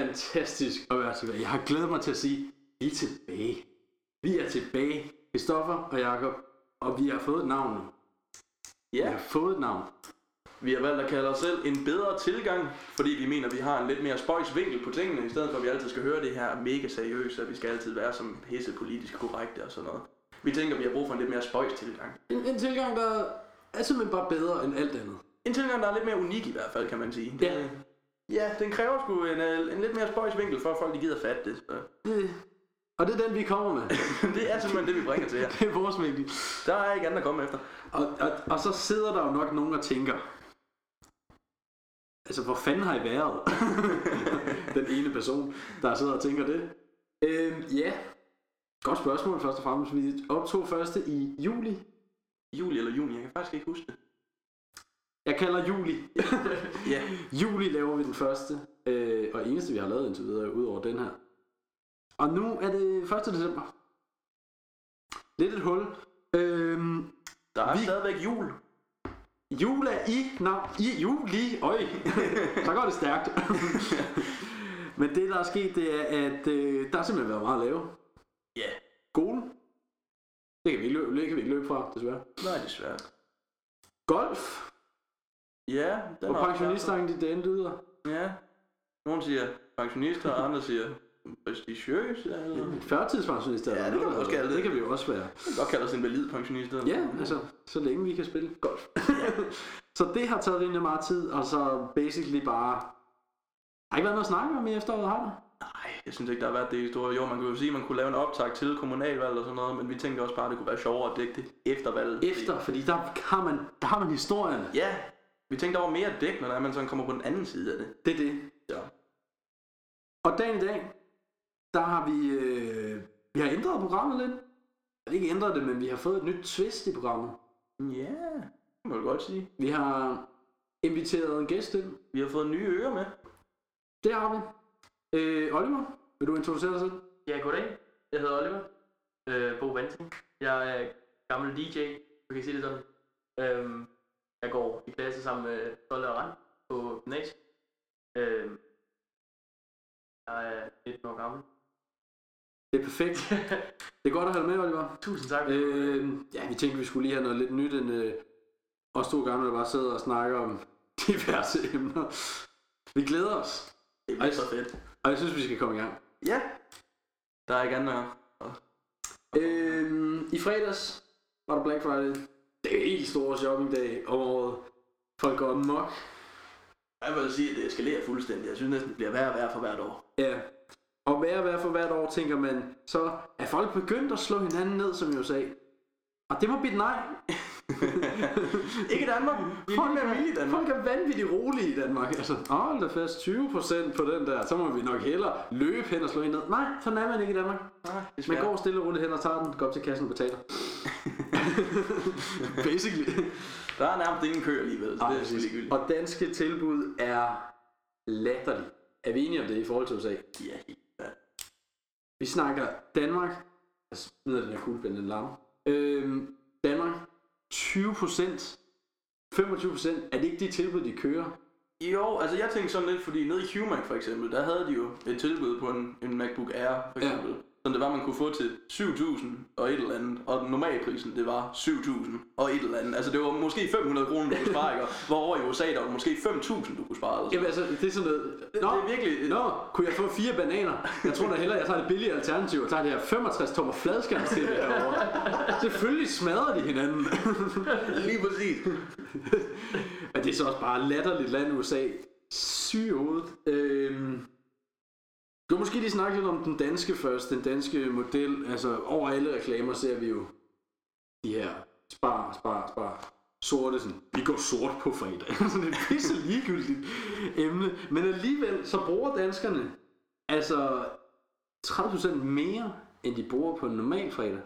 fantastisk at være tilbage. Jeg har glædet mig til at sige, vi er tilbage. Vi er tilbage. Christoffer og Jakob, og vi har fået et navn nu. Vi Ja, har fået et navn. vi har valgt at kalde os selv en bedre tilgang, fordi vi mener, at vi har en lidt mere spøjs vinkel på tingene, i stedet for at vi altid skal høre det her mega seriøse, at vi skal altid være som hisse politisk korrekte og sådan noget. Vi tænker, at vi har brug for en lidt mere spøjs tilgang. En, en tilgang, der er simpelthen bare bedre end alt andet. En tilgang, der er lidt mere unik i hvert fald, kan man sige. Ja. Det, ja, den kræver sgu en, øh, en lidt mere spøjs vinkel, for at folk de gider fatte det. Så. Det, og det er den, vi kommer med. det er simpelthen det, vi bringer til her. det er vores vinkel. Der er ikke andet at komme efter. Og, og, og så sidder der jo nok nogen og tænker, altså hvor fanden har I været? Den ene person, der sidder og tænker det. Øhm, ja, godt spørgsmål først og fremmest. Vi optog første i juli. Juli eller juni, jeg kan faktisk ikke huske det. Jeg kalder juli. Ja, juli laver vi den første, øh, og eneste vi har lavet indtil videre, ud over den her. Og nu er det 1. december. Lidt et hul. Øhm, der er Vi- stadigvæk jul. Jul er i, navn, i juli, øj, så går det stærkt. Men det der er sket, det er, at øh, der har simpelthen været meget at lave. Ja, Skole, det kan vi ikke løbe, det kan vi ikke løbe fra, desværre. nej, desværre. Golf, Ja, den og pensionisterne, de den lyder. Ja. Nogle siger pensionister, og andre siger prestigiøse. Eller... Førtidspensionister. Ja, det kan noget, man også kalde det. Det kan vi jo også være. Man kan godt kalde os en valid pensionist. Ja, altså, så længe vi kan spille golf. så det har taget rimelig meget tid, og så basically bare... Har ikke været noget at snakke om i efteråret, har der? Nej, jeg synes ikke, der har været det historie. Jo, man kunne jo sige, at man kunne lave en optag til kommunalvalg og sådan noget, men vi tænkte også bare, at det kunne være sjovere at dække det efter valget. Efter, fordi der har man, der har man historien. Ja, vi tænkte, var mere dæk, når man sådan kommer på den anden side af det. Det er det. Ja. Og dagen i dag, der har vi, øh, vi har ændret programmet lidt. Ikke ændret det, men vi har fået et nyt twist i programmet. Ja, det må jeg godt sige. Vi har inviteret en gæst ind. Vi har fået nye ører med. Det har vi. Øh, Oliver, vil du introducere dig selv? Ja, goddag. Jeg hedder Oliver. Øh, Bo Vanting. Jeg er gammel DJ, du kan sige det sådan. Øhm, jeg går i klasse sammen med Tolle og Rand på gymnasiet. Øhm, jeg er 19 år gammel. Det er perfekt. Det er godt at have dig med, Oliver. Tusind tak. Øh, ja, vi tænkte, vi skulle lige have noget lidt nyt, end øh, os to gamle, der bare sidder og snakker om diverse emner. Vi glæder os, Det bliver så fedt. og jeg synes, vi skal komme i gang. Ja. Der er ikke andet at... Øh, I fredags var der Black Friday. Det er helt stor shoppingdag om året. Folk går amok. Jeg vil sige, at det eskalerer fuldstændig. Jeg synes næsten, det bliver værre og værre for hvert år. Ja. Og hver hver for hvert år, tænker man, så er folk begyndt at slå hinanden ned, som i USA. Og det må blive nej. ikke i Danmark. Vi er Folk vilde i er, Danmark. folk er vanvittigt rolige i Danmark. Altså, åh, hold da fast, 20% på den der, så må vi nok hellere løbe hen og slå hende ned. Nej, sådan er man ikke i Danmark. Nej, Man går stille og roligt hen og tager den, går op til kassen og betaler. Basically. Der er nærmest ingen kø alligevel, så Ej, det er sgu ligegyldigt. Og danske tilbud er latterlige. Er vi enige om det i forhold til USA? Ja, helt Vi snakker Danmark. Jeg smider den her kuglepen, den larmer. Øhm, Danmark. 20 procent. 25 procent. Er det ikke de tilbud, de kører? Jo, altså jeg tænkte sådan lidt, fordi nede i Humac for eksempel, der havde de jo et tilbud på en, en MacBook Air for Ja. Sådan det var, man kunne få til 7.000 og et eller andet, og den normale prisen, det var 7.000 og et eller andet. Altså det var måske 500 kroner, du kunne spare, ikke? Hvor over i USA, der var måske 5.000, du kunne spare. Eller sådan. Jamen altså, det er sådan noget... det, det er virkelig... Nå, kunne jeg få fire bananer? Jeg tror da hellere, jeg tager det billige alternativ og tager det her 65 tommer fladskærms til det herovre. Selvfølgelig smadrer de hinanden. Lige præcis. Men det er så også bare latterligt land USA. Syg i hovedet. Øhm, du kan måske lige snakke lidt om den danske først, den danske model. Altså over alle reklamer ser vi jo de her spar, spar, spar. Sorte sådan, vi går sort på fredag. sådan et pisse ligegyldigt emne. Men alligevel så bruger danskerne altså 30% mere, end de bruger på en normal fredag.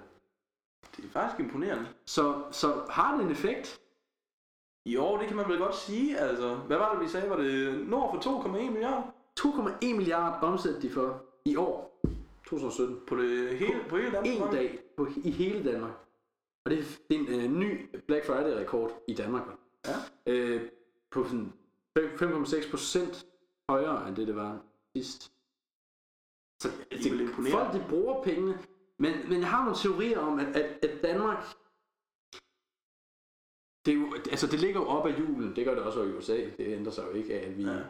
Det er faktisk imponerende. Så, så har det en effekt? Jo, det kan man vel godt sige, altså. Hvad var det, vi sagde? Var det nord for 2,1 milliarder? 2,1 milliarder omsætter de for i år, 2017. På det hele, på hele Danmark? en dag på, i hele Danmark. Og det, er- det en øh, ny Black Friday-rekord i Danmark. Ja. Øh, på sådan 5,6 procent højere end det, det var sidst. Så De er vel imponerende. folk de bruger pengene, men, men jeg har nogle teorier om, at, at, at Danmark, det, er jo, altså det ligger jo op ad julen, det gør det også i USA, det ændrer sig jo ikke af, at vi Ja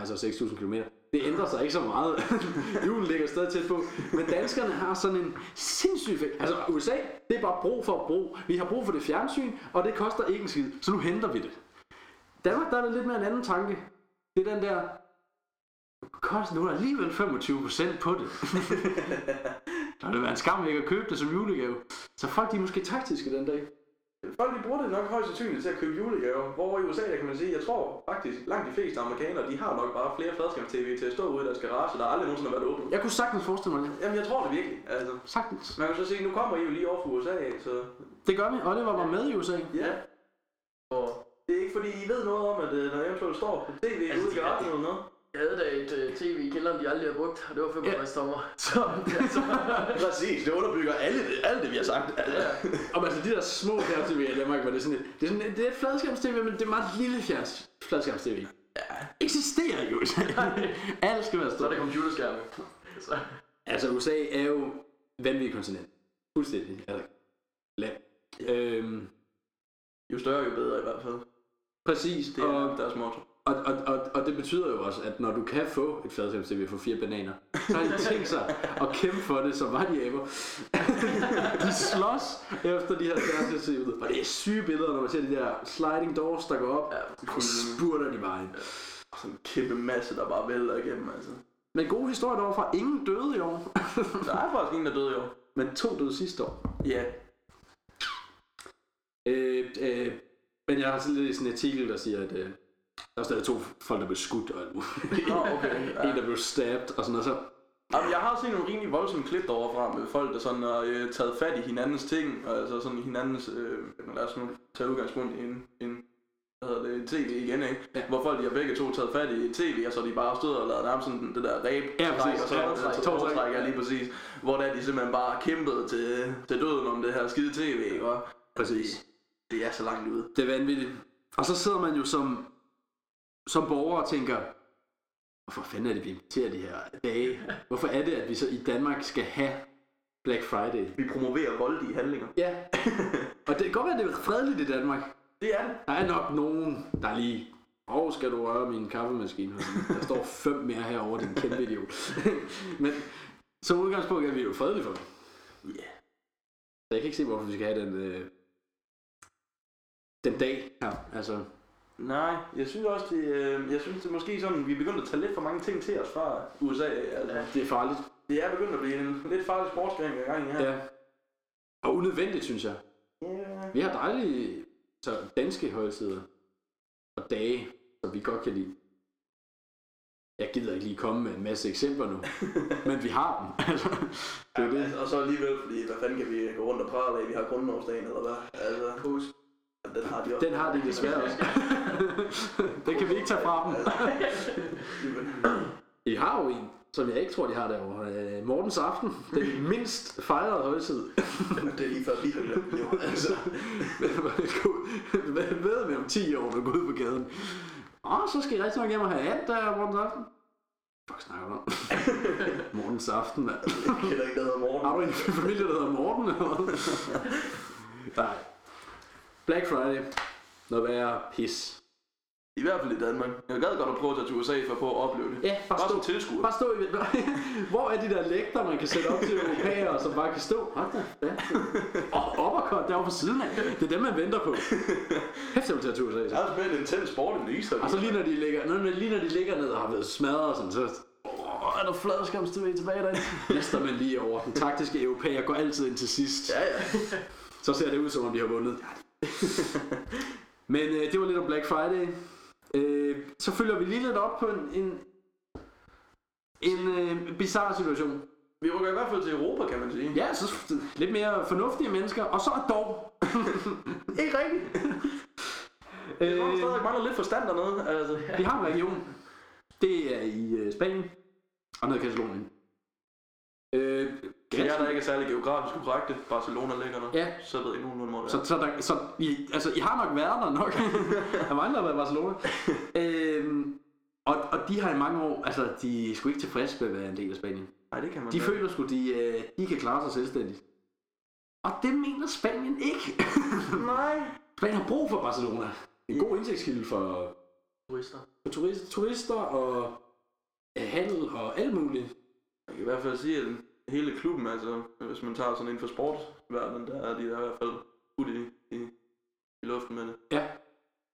altså 6.000 km. Det ændrer sig ikke så meget. julen ligger stadig tæt på. Men danskerne har sådan en sindssyg... fæ- Altså USA, det er bare brug for brug. Vi har brug for det fjernsyn, og det koster ikke en skid, så nu henter vi det. Danmark, der er det lidt mere en anden tanke. Det er den der, koster nu alligevel 25% på det. Der det være en skam ikke at købe det som julegave. Så folk de er måske taktiske den dag. Folk de bruger det nok højst sandsynligt til at købe julegaver. Hvor i USA, der kan man sige, jeg tror faktisk, langt de fleste amerikanere, de har nok bare flere fladskærms-tv til at stå ude i deres garage, der aldrig nogensinde har været åbent. Jeg kunne sagtens forestille mig det. Jamen, jeg tror det virkelig. Altså, Sagtens. man kan så se, nu kommer I jo lige over fra USA, så Det gør vi. Oliver var med i USA. ja. Og Det er ikke fordi, I ved noget om, at øh, når eventuelt står på tv Altså, ude i garagen eller noget. Jeg havde da et uh, tv i kælderen, de aldrig har brugt, og det var 65 tommer. Så, altså, Præcis, det underbygger alle, alt det, vi har sagt. ja. Og altså de der små fjerns-tv i Danmark, var det sådan et, det er, sådan et, det er et fladskærms-tv, men det er meget lille fjerns, fladskærms-tv. Ja. Eksisterer USA. Alt skal være Så er stort. det computerskærme. Så, Altså USA er jo vanvittigt kontinent. Fuldstændig. Altså, land. Øhm, Jo større, jo bedre i hvert fald. præcis. Det er og, deres motto. Og, og, og, og, det betyder jo også, at når du kan få et fladskærms-tv for fire bananer, så har de tænkt sig at kæmpe for det, som var de aber. de slås efter de her fjernsyn Og det er syge billeder, når man ser de der sliding doors, der går op. ja. Og spurter de bare ind. Sådan en kæmpe masse, der bare vælter igennem, altså. Men gode historier derovre fra ingen døde i år. Der er faktisk ingen, der døde i år. Men to døde sidste år. Ja. Øh, øh, men jeg har sådan lidt sådan en artikel, der siger, at øh, der er stadig to folk, der blev skudt og alt muligt. Nå, okay. En, der blev stabbed og sådan noget. Så Jamen, jeg har set nogle rimelig voldsomme klip derovre fra med folk, der sådan har øh, taget fat i hinandens ting, og altså sådan hinandens, øh, lad os nu tage udgangspunkt i en, en hvad hedder det, en tv igen, ikke? Ja. Ja. Hvor folk de har begge to taget fat i et tv, og så de bare stået og lavet nærmest sådan det der ræb, Ja, præcis. og så Ja, ja, tårtræk. tårtræk, ja, lige præcis. Hvor der de simpelthen bare kæmpede til, til døden om det her skide tv, ikke? Og Præcis. det er så langt ude. Det er vanvittigt. Og så sidder man jo som, som borger og tænker, hvorfor fanden er det, vi inviterer de her dage? Hvorfor er det, at vi så i Danmark skal have Black Friday? Vi promoverer voldelige handlinger. Ja, og det kan godt være, at det er fredeligt i Danmark. Det er det. Der er nok nogen, der lige... Oh, skal du røre min kaffemaskine? Der står fem mere herovre, din kæmpe idiot. Men som udgangspunkt er vi jo fredelige for det. Ja. Yeah. Så jeg kan ikke se, hvorfor vi skal have den, øh, den dag her. Altså, Nej, jeg synes også, det, øh, jeg synes det er måske sådan, vi er begyndt at tage lidt for mange ting til os fra USA. Altså, Ja. det er farligt. Det er begyndt at blive en lidt farlig sportsgren, i gang her. Ja. Og unødvendigt, synes jeg. Ja. Vi har dejlige så danske højsider og dage, som vi godt kan lide. Jeg gider ikke lige komme med en masse eksempler nu, men vi har dem. Altså, det er Ja, det. altså, og så alligevel, fordi hvad fanden kan vi gå rundt og prale af, vi har grundlovsdagen eller hvad? Altså, Pus. Den har de også. Den har de desværre også. den kan vi ikke tage fra dem. I har jo en, som jeg ikke tror, de har derovre. Øh, Mortens Aften. Den mindst fejrede højtid. det er lige før det, jo. Altså, Hvad ved med om 10 år, du går ud på gaden? Åh, så skal I rigtig nok hjem og have alt der Mortens Aften. Fuck snakker du om? Mortens Aften, mand. jeg kender ikke, der hedder morgen. Har du en familie, der hedder Morten? Eller? Nej. Black Friday. Noget værre pis. I hvert fald i Danmark. Jeg gad godt at prøve at tage til USA for at prøve at opleve det. Ja, bare Bare stå. som tilskuer. Bare stå i... Hvor er de der lægter, man kan sætte op til europæere, som bare kan stå? Hold da. Ja. Og uppercut derovre på siden af. Det er dem, man venter på. Hæft, jeg vil tage til USA. Jeg Så. har spillet en intens sport i Israel. Og så lige når de ligger, når, lige når de ligger ned og har været smadret, sådan, så Åh, er der fladskams tilbage tilbage derinde? Lister man lige over. Den taktiske europæer går altid ind til sidst. Ja, ja. Så ser det ud, som om de har vundet. Men øh, det var lidt om Black Friday. Øh, så følger vi lige lidt op på en, en, en øh, bizarre situation. Vi rykker i hvert fald til Europa, kan man sige. Ja, så lidt mere fornuftige mennesker, og så er dog. Ikke rigtigt. øh, stadig mangler lidt forstand dernede. Altså, vi har en region. Det er i øh, Spanien og noget Katalonien. Øh, Til jer, der ikke er særlig geografisk korrekte, Barcelona ligger der, Ja. så ved I nogenlunde, hvor det Så, er. så, der, så I, altså, I har nok været der nok. der er mange, der været i Barcelona. øhm, og, og de har i mange år, altså de sgu ikke tilfredse med at være en del af Spanien. Nej, det kan man De godt. føler sgu, de, øh, de kan klare sig selvstændigt. Og det mener Spanien ikke. Nej. Spanien har brug for Barcelona. En god indtægtskilde for, Turister. for turist, turister og øh, handel og alt muligt. Jeg kan i hvert fald sige, at hele klubben, altså, hvis man tager sådan inden for sportsverdenen, der er de der i hvert fald ud i, i, i luften med det. Ja,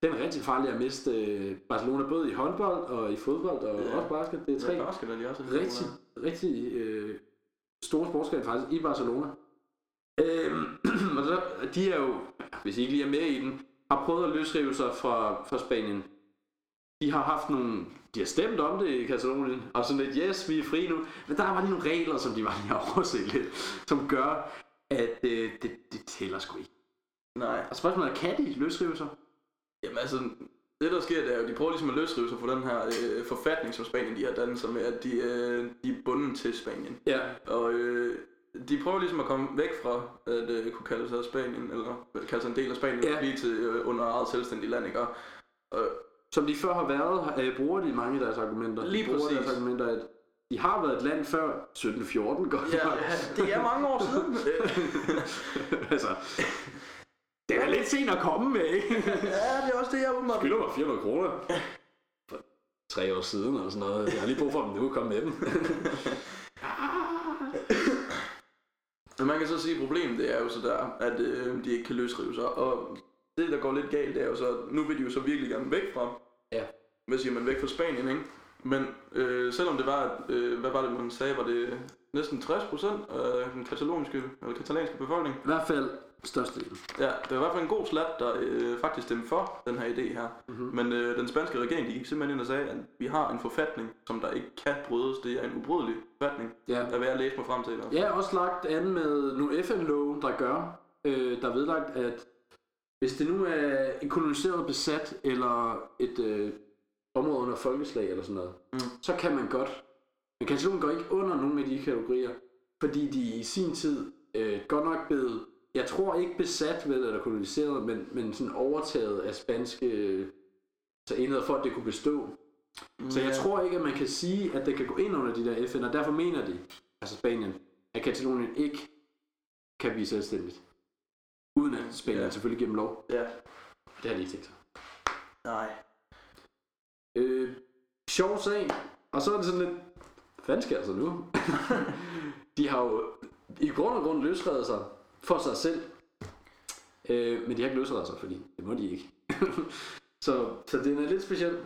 den er rigtig farlig at miste øh, Barcelona, både i håndbold og i fodbold og Ja. også basket. Det er tre Ja, basket er de også. rigtig, rigtig øh, store sportsgrene faktisk i Barcelona. Øhm, og så, de er jo, hvis I ikke lige er med i den, har prøvet at løsrive sig fra, fra Spanien. De har haft nogle, de har stemt om det i Katalonien, og sådan lidt, yes, vi er fri nu. Men der var lige nogle regler, som de var lige har overset lidt, som gør, at øh, det, det tæller sgu ikke. Nej. Og spørgsmålet er, kan de løsrive sig? Jamen altså, det der sker, det er jo, de prøver ligesom at løsrive sig fra den her øh, forfatning, som Spanien de har dannet sig med, at de, øh, de er bundet til Spanien. Ja. Og øh, de prøver ligesom at komme væk fra at øh, kunne kalde sig Spanien, eller kalde sig en del af Spanien, Ja. ja. blive til øh, under eget selvstændigt land, ikke? Og, og Som de før har været, øh, bruger de mange af deres argumenter. Lige de bruger præcis. deres argumenter, at de har været et land før 1714 godt ja, nok. det er mange år siden. altså, det er lidt sent at komme med, ikke? ja, det er også det, jeg umiddelbart Skylder mig 400 kroner. For tre år siden eller sådan noget. Jeg har lige brug for dem nu, kom med dem. Men man kan så sige, at problemet det er jo så der, at øh, de ikke kan løsrive sig. Og det, der går lidt galt, det er jo så, at nu vil de jo så virkelig gerne væk fra. Ja. Hvad siger man, væk fra Spanien, ikke? Men øh, selvom det var, øh, hvad var det, man sagde, var det næsten 60 procent af den katalonske, eller katalanske befolkning. I hvert fald størstedelen. Ja, det var i hvert fald en god slat, der øh, faktisk stemte for den her idé her. Mhm. Men øh, den spanske regering, de gik simpelthen ind og sagde, at vi har en forfatning, som der ikke kan brydes. Det er en ubrydelig forfatning, Ja. der vil jeg læse mig frem til. Jeg har også lagt an med nogle FN-love, der gør, øh, der er vedlagt, at hvis det nu er en koloniseret besat, eller et øh, område under folkeslag eller sådan noget, Mm. så kan man godt. Men Katalonien går ikke under nogen af de kategorier, fordi de i sin tid øh, godt nok blev, jeg tror ikke besat vel, eller koloniseret, men, men sådan overtaget af spanske øh, så enheder for, at det kunne bestå. Så jeg tror ikke, at man kan sige, at det kan gå ind under de der FN, og derfor mener de, altså Spanien, at Katalonien ikke kan blive selvstændigt. Uden at Spanien Ja. selvfølgelig giver dem lov. Ja. Det har de ikke tænkt sig. Nej. Øh, sjov sag. Og så er det sådan lidt, hvad fanden sker der så nu? de har jo i grund og grund løsredet sig for sig selv. Øh, men de har ikke løsredet sig, fordi det må de ikke. så, så det er lidt specielt.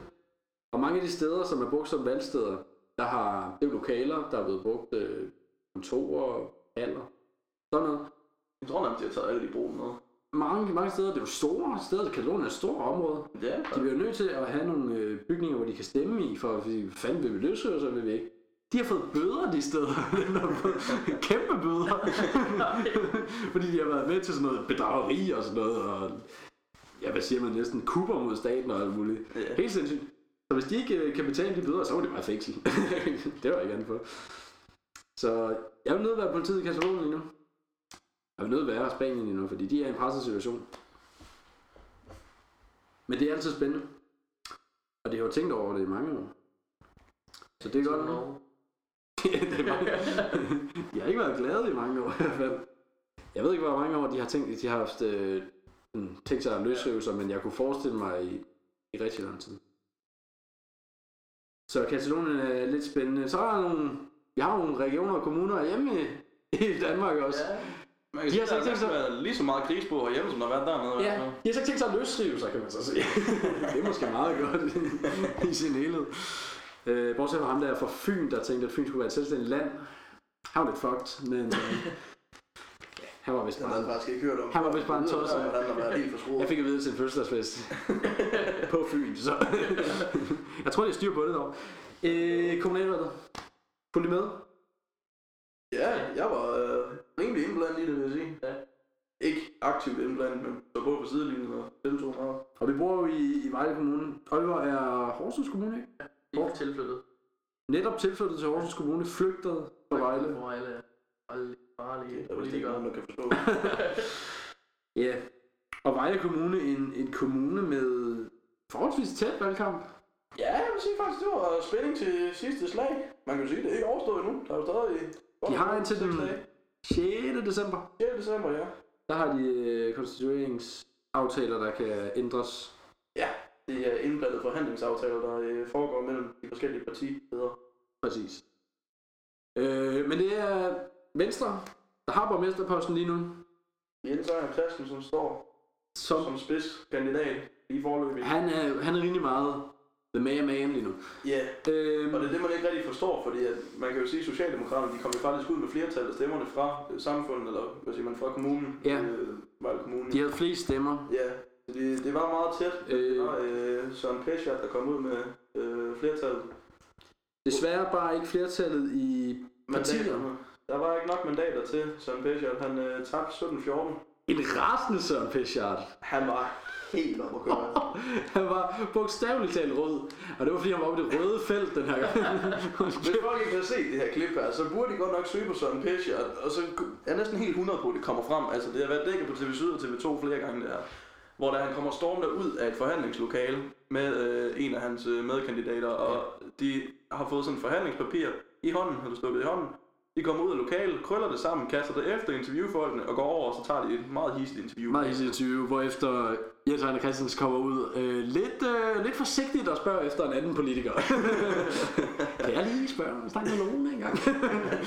Og mange af de steder, som er brugt som valgsteder, der har, det er lokaler, der er blevet brugt øh, kontorer, haller, sådan noget. Jeg tror nærmest, de har taget alle de brug med. Mange, mange steder, det er jo store steder, Katalonien er et stort område. Ja, De bliver nødt til at have nogle øh, bygninger, hvor de kan stemme i, for at sige, fanden vil vi løse, og så vil vi ikke. De har fået bøder de steder. De har fået Kæmpe bøder. Fordi de har været med til sådan noget bedrageri og sådan noget. Og, ja, hvad siger man næsten? Kupper mod staten og alt muligt. Ja. Helt sindssygt. Så hvis de ikke øh, kan betale de bøder, så var det bare fængsel. det var jeg gerne for. Så jeg vil nødt til at være politiet i Katalonien nu. Jeg til at være i Spanien lige nu, fordi de er i en presset situation. Men det er altid spændende. Og det har jo tænkt over det i mange år. Så det er godt. nok. Norge. det er mange. de har ikke været glade i mange år i hvert fald. Jeg ved ikke, hvor mange år de har tænkt, de har haft øh, tænkt sig at løsrive sig, men jeg kunne forestille mig i, i rigtig lang tid. Så Katalonien er lidt spændende. Så er der nogle, vi har nogle regioner og kommuner hjemme i, i Danmark også. Ja. Man kan De har sige, så der ikke tænkt har været lige så meget krigsbog herhjemme, som der har været dernede. Ja, de har så ikke tænkt sig at løsrive sig, kan man så sige. det er måske meget godt i sin helhed. Øh, bortset fra ham der fra Fyn, der tænkte, at Fyn skulle være et selvstændigt land. Han var lidt fucked, men øh, han var vist Det har bare... faktisk ikke hørt om. Han var vist bare en. Han har forskruet. Jeg fik at vide til en fødselsdagsfest på Fyn, så jeg tror, de har styr på det dog. Øh, kommunalvalget. Fulgte med? Ja, jeg var øh, rimelig indblandet i det, vil jeg sige. Ja. Ikke aktivt indblandet, men så både på sidelinjen og deltog meget. Og vi bor jo i, i Vejle Kommune. Aalborg er Horsens Kommune, ikke? Lige tilflyttet. Netop tilflyttet til Horsens Kommune, flygtet fra Vejle. Hvor alle er farlige, farlige Der er vist ikke politikere. nogen, der kan forstå. Ja, og Vejle Kommune, en, en kommune med forholdsvis tæt valgkamp. Ja, jeg vil sige faktisk, det var spænding til sidste slag. Man kan jo sige, det er ikke overstået endnu. Der er jo stadig... De har indtil den. 6. december. 6. december, ja. Der har de øh, konstitueringsaftaler, der kan ændres. Ja, det er indblandet forhandlingsaftaler, der øh, foregår mellem de forskellige partiledere. Præcis. Øh, men det er Venstre, der har borgmesterposten lige nu. Jens Ejner Christensen står Som, som spidskandidat i forløbet. han, er, han er rigtig meget the mayor man lige nu. Ja, Øh, og det er det, man ikke rigtig forstår, fordi at man kan jo sige, at Socialdemokraterne de kom jo faktisk ud med flertal af stemmerne fra øh, samfundet, eller hvad siger man, fra kommunen. Ja. Øh, Vejle Kommune. de havde flest stemmer. Ja, så det, det var meget tæt. Øh. Det var øh, Søren Peschat, der kom ud med øh, flertallet. Desværre bare ikke flertallet i partier. Mandaterne. Der var ikke nok mandater til Søren Peschat. Han øh, tabte 17-14. En rasende Søren Pichard. Han var helt op at køre. Han var bogstaveligt talt rød. Og det var fordi, han var oppe i det røde felt den her gang. Hvis folk ikke har set det her klip her, så burde de godt nok søge på Søren Peschat. Og så er næsten helt 100 på, at det kommer frem. Altså, det har været dækket på TV Syd og TV2 flere gange, det her. Hvor da han kommer stormende ud af et forhandlingslokale med øh, en af hans øh, medkandidater, og de har fået sådan et forhandlingspapir i hånden, eller stukket i hånden. De kommer ud af lokalet, krøller det sammen, kaster det efter interviewfolkene og går over, og så tager de et meget histigt interview. Meget hissigt interview, hvor efter Jens Ejner Christensen kommer ud øh, lidt, øh, lidt forsigtigt og spørger efter en anden politiker. kan jeg lige spørge, snakke med nogen engang?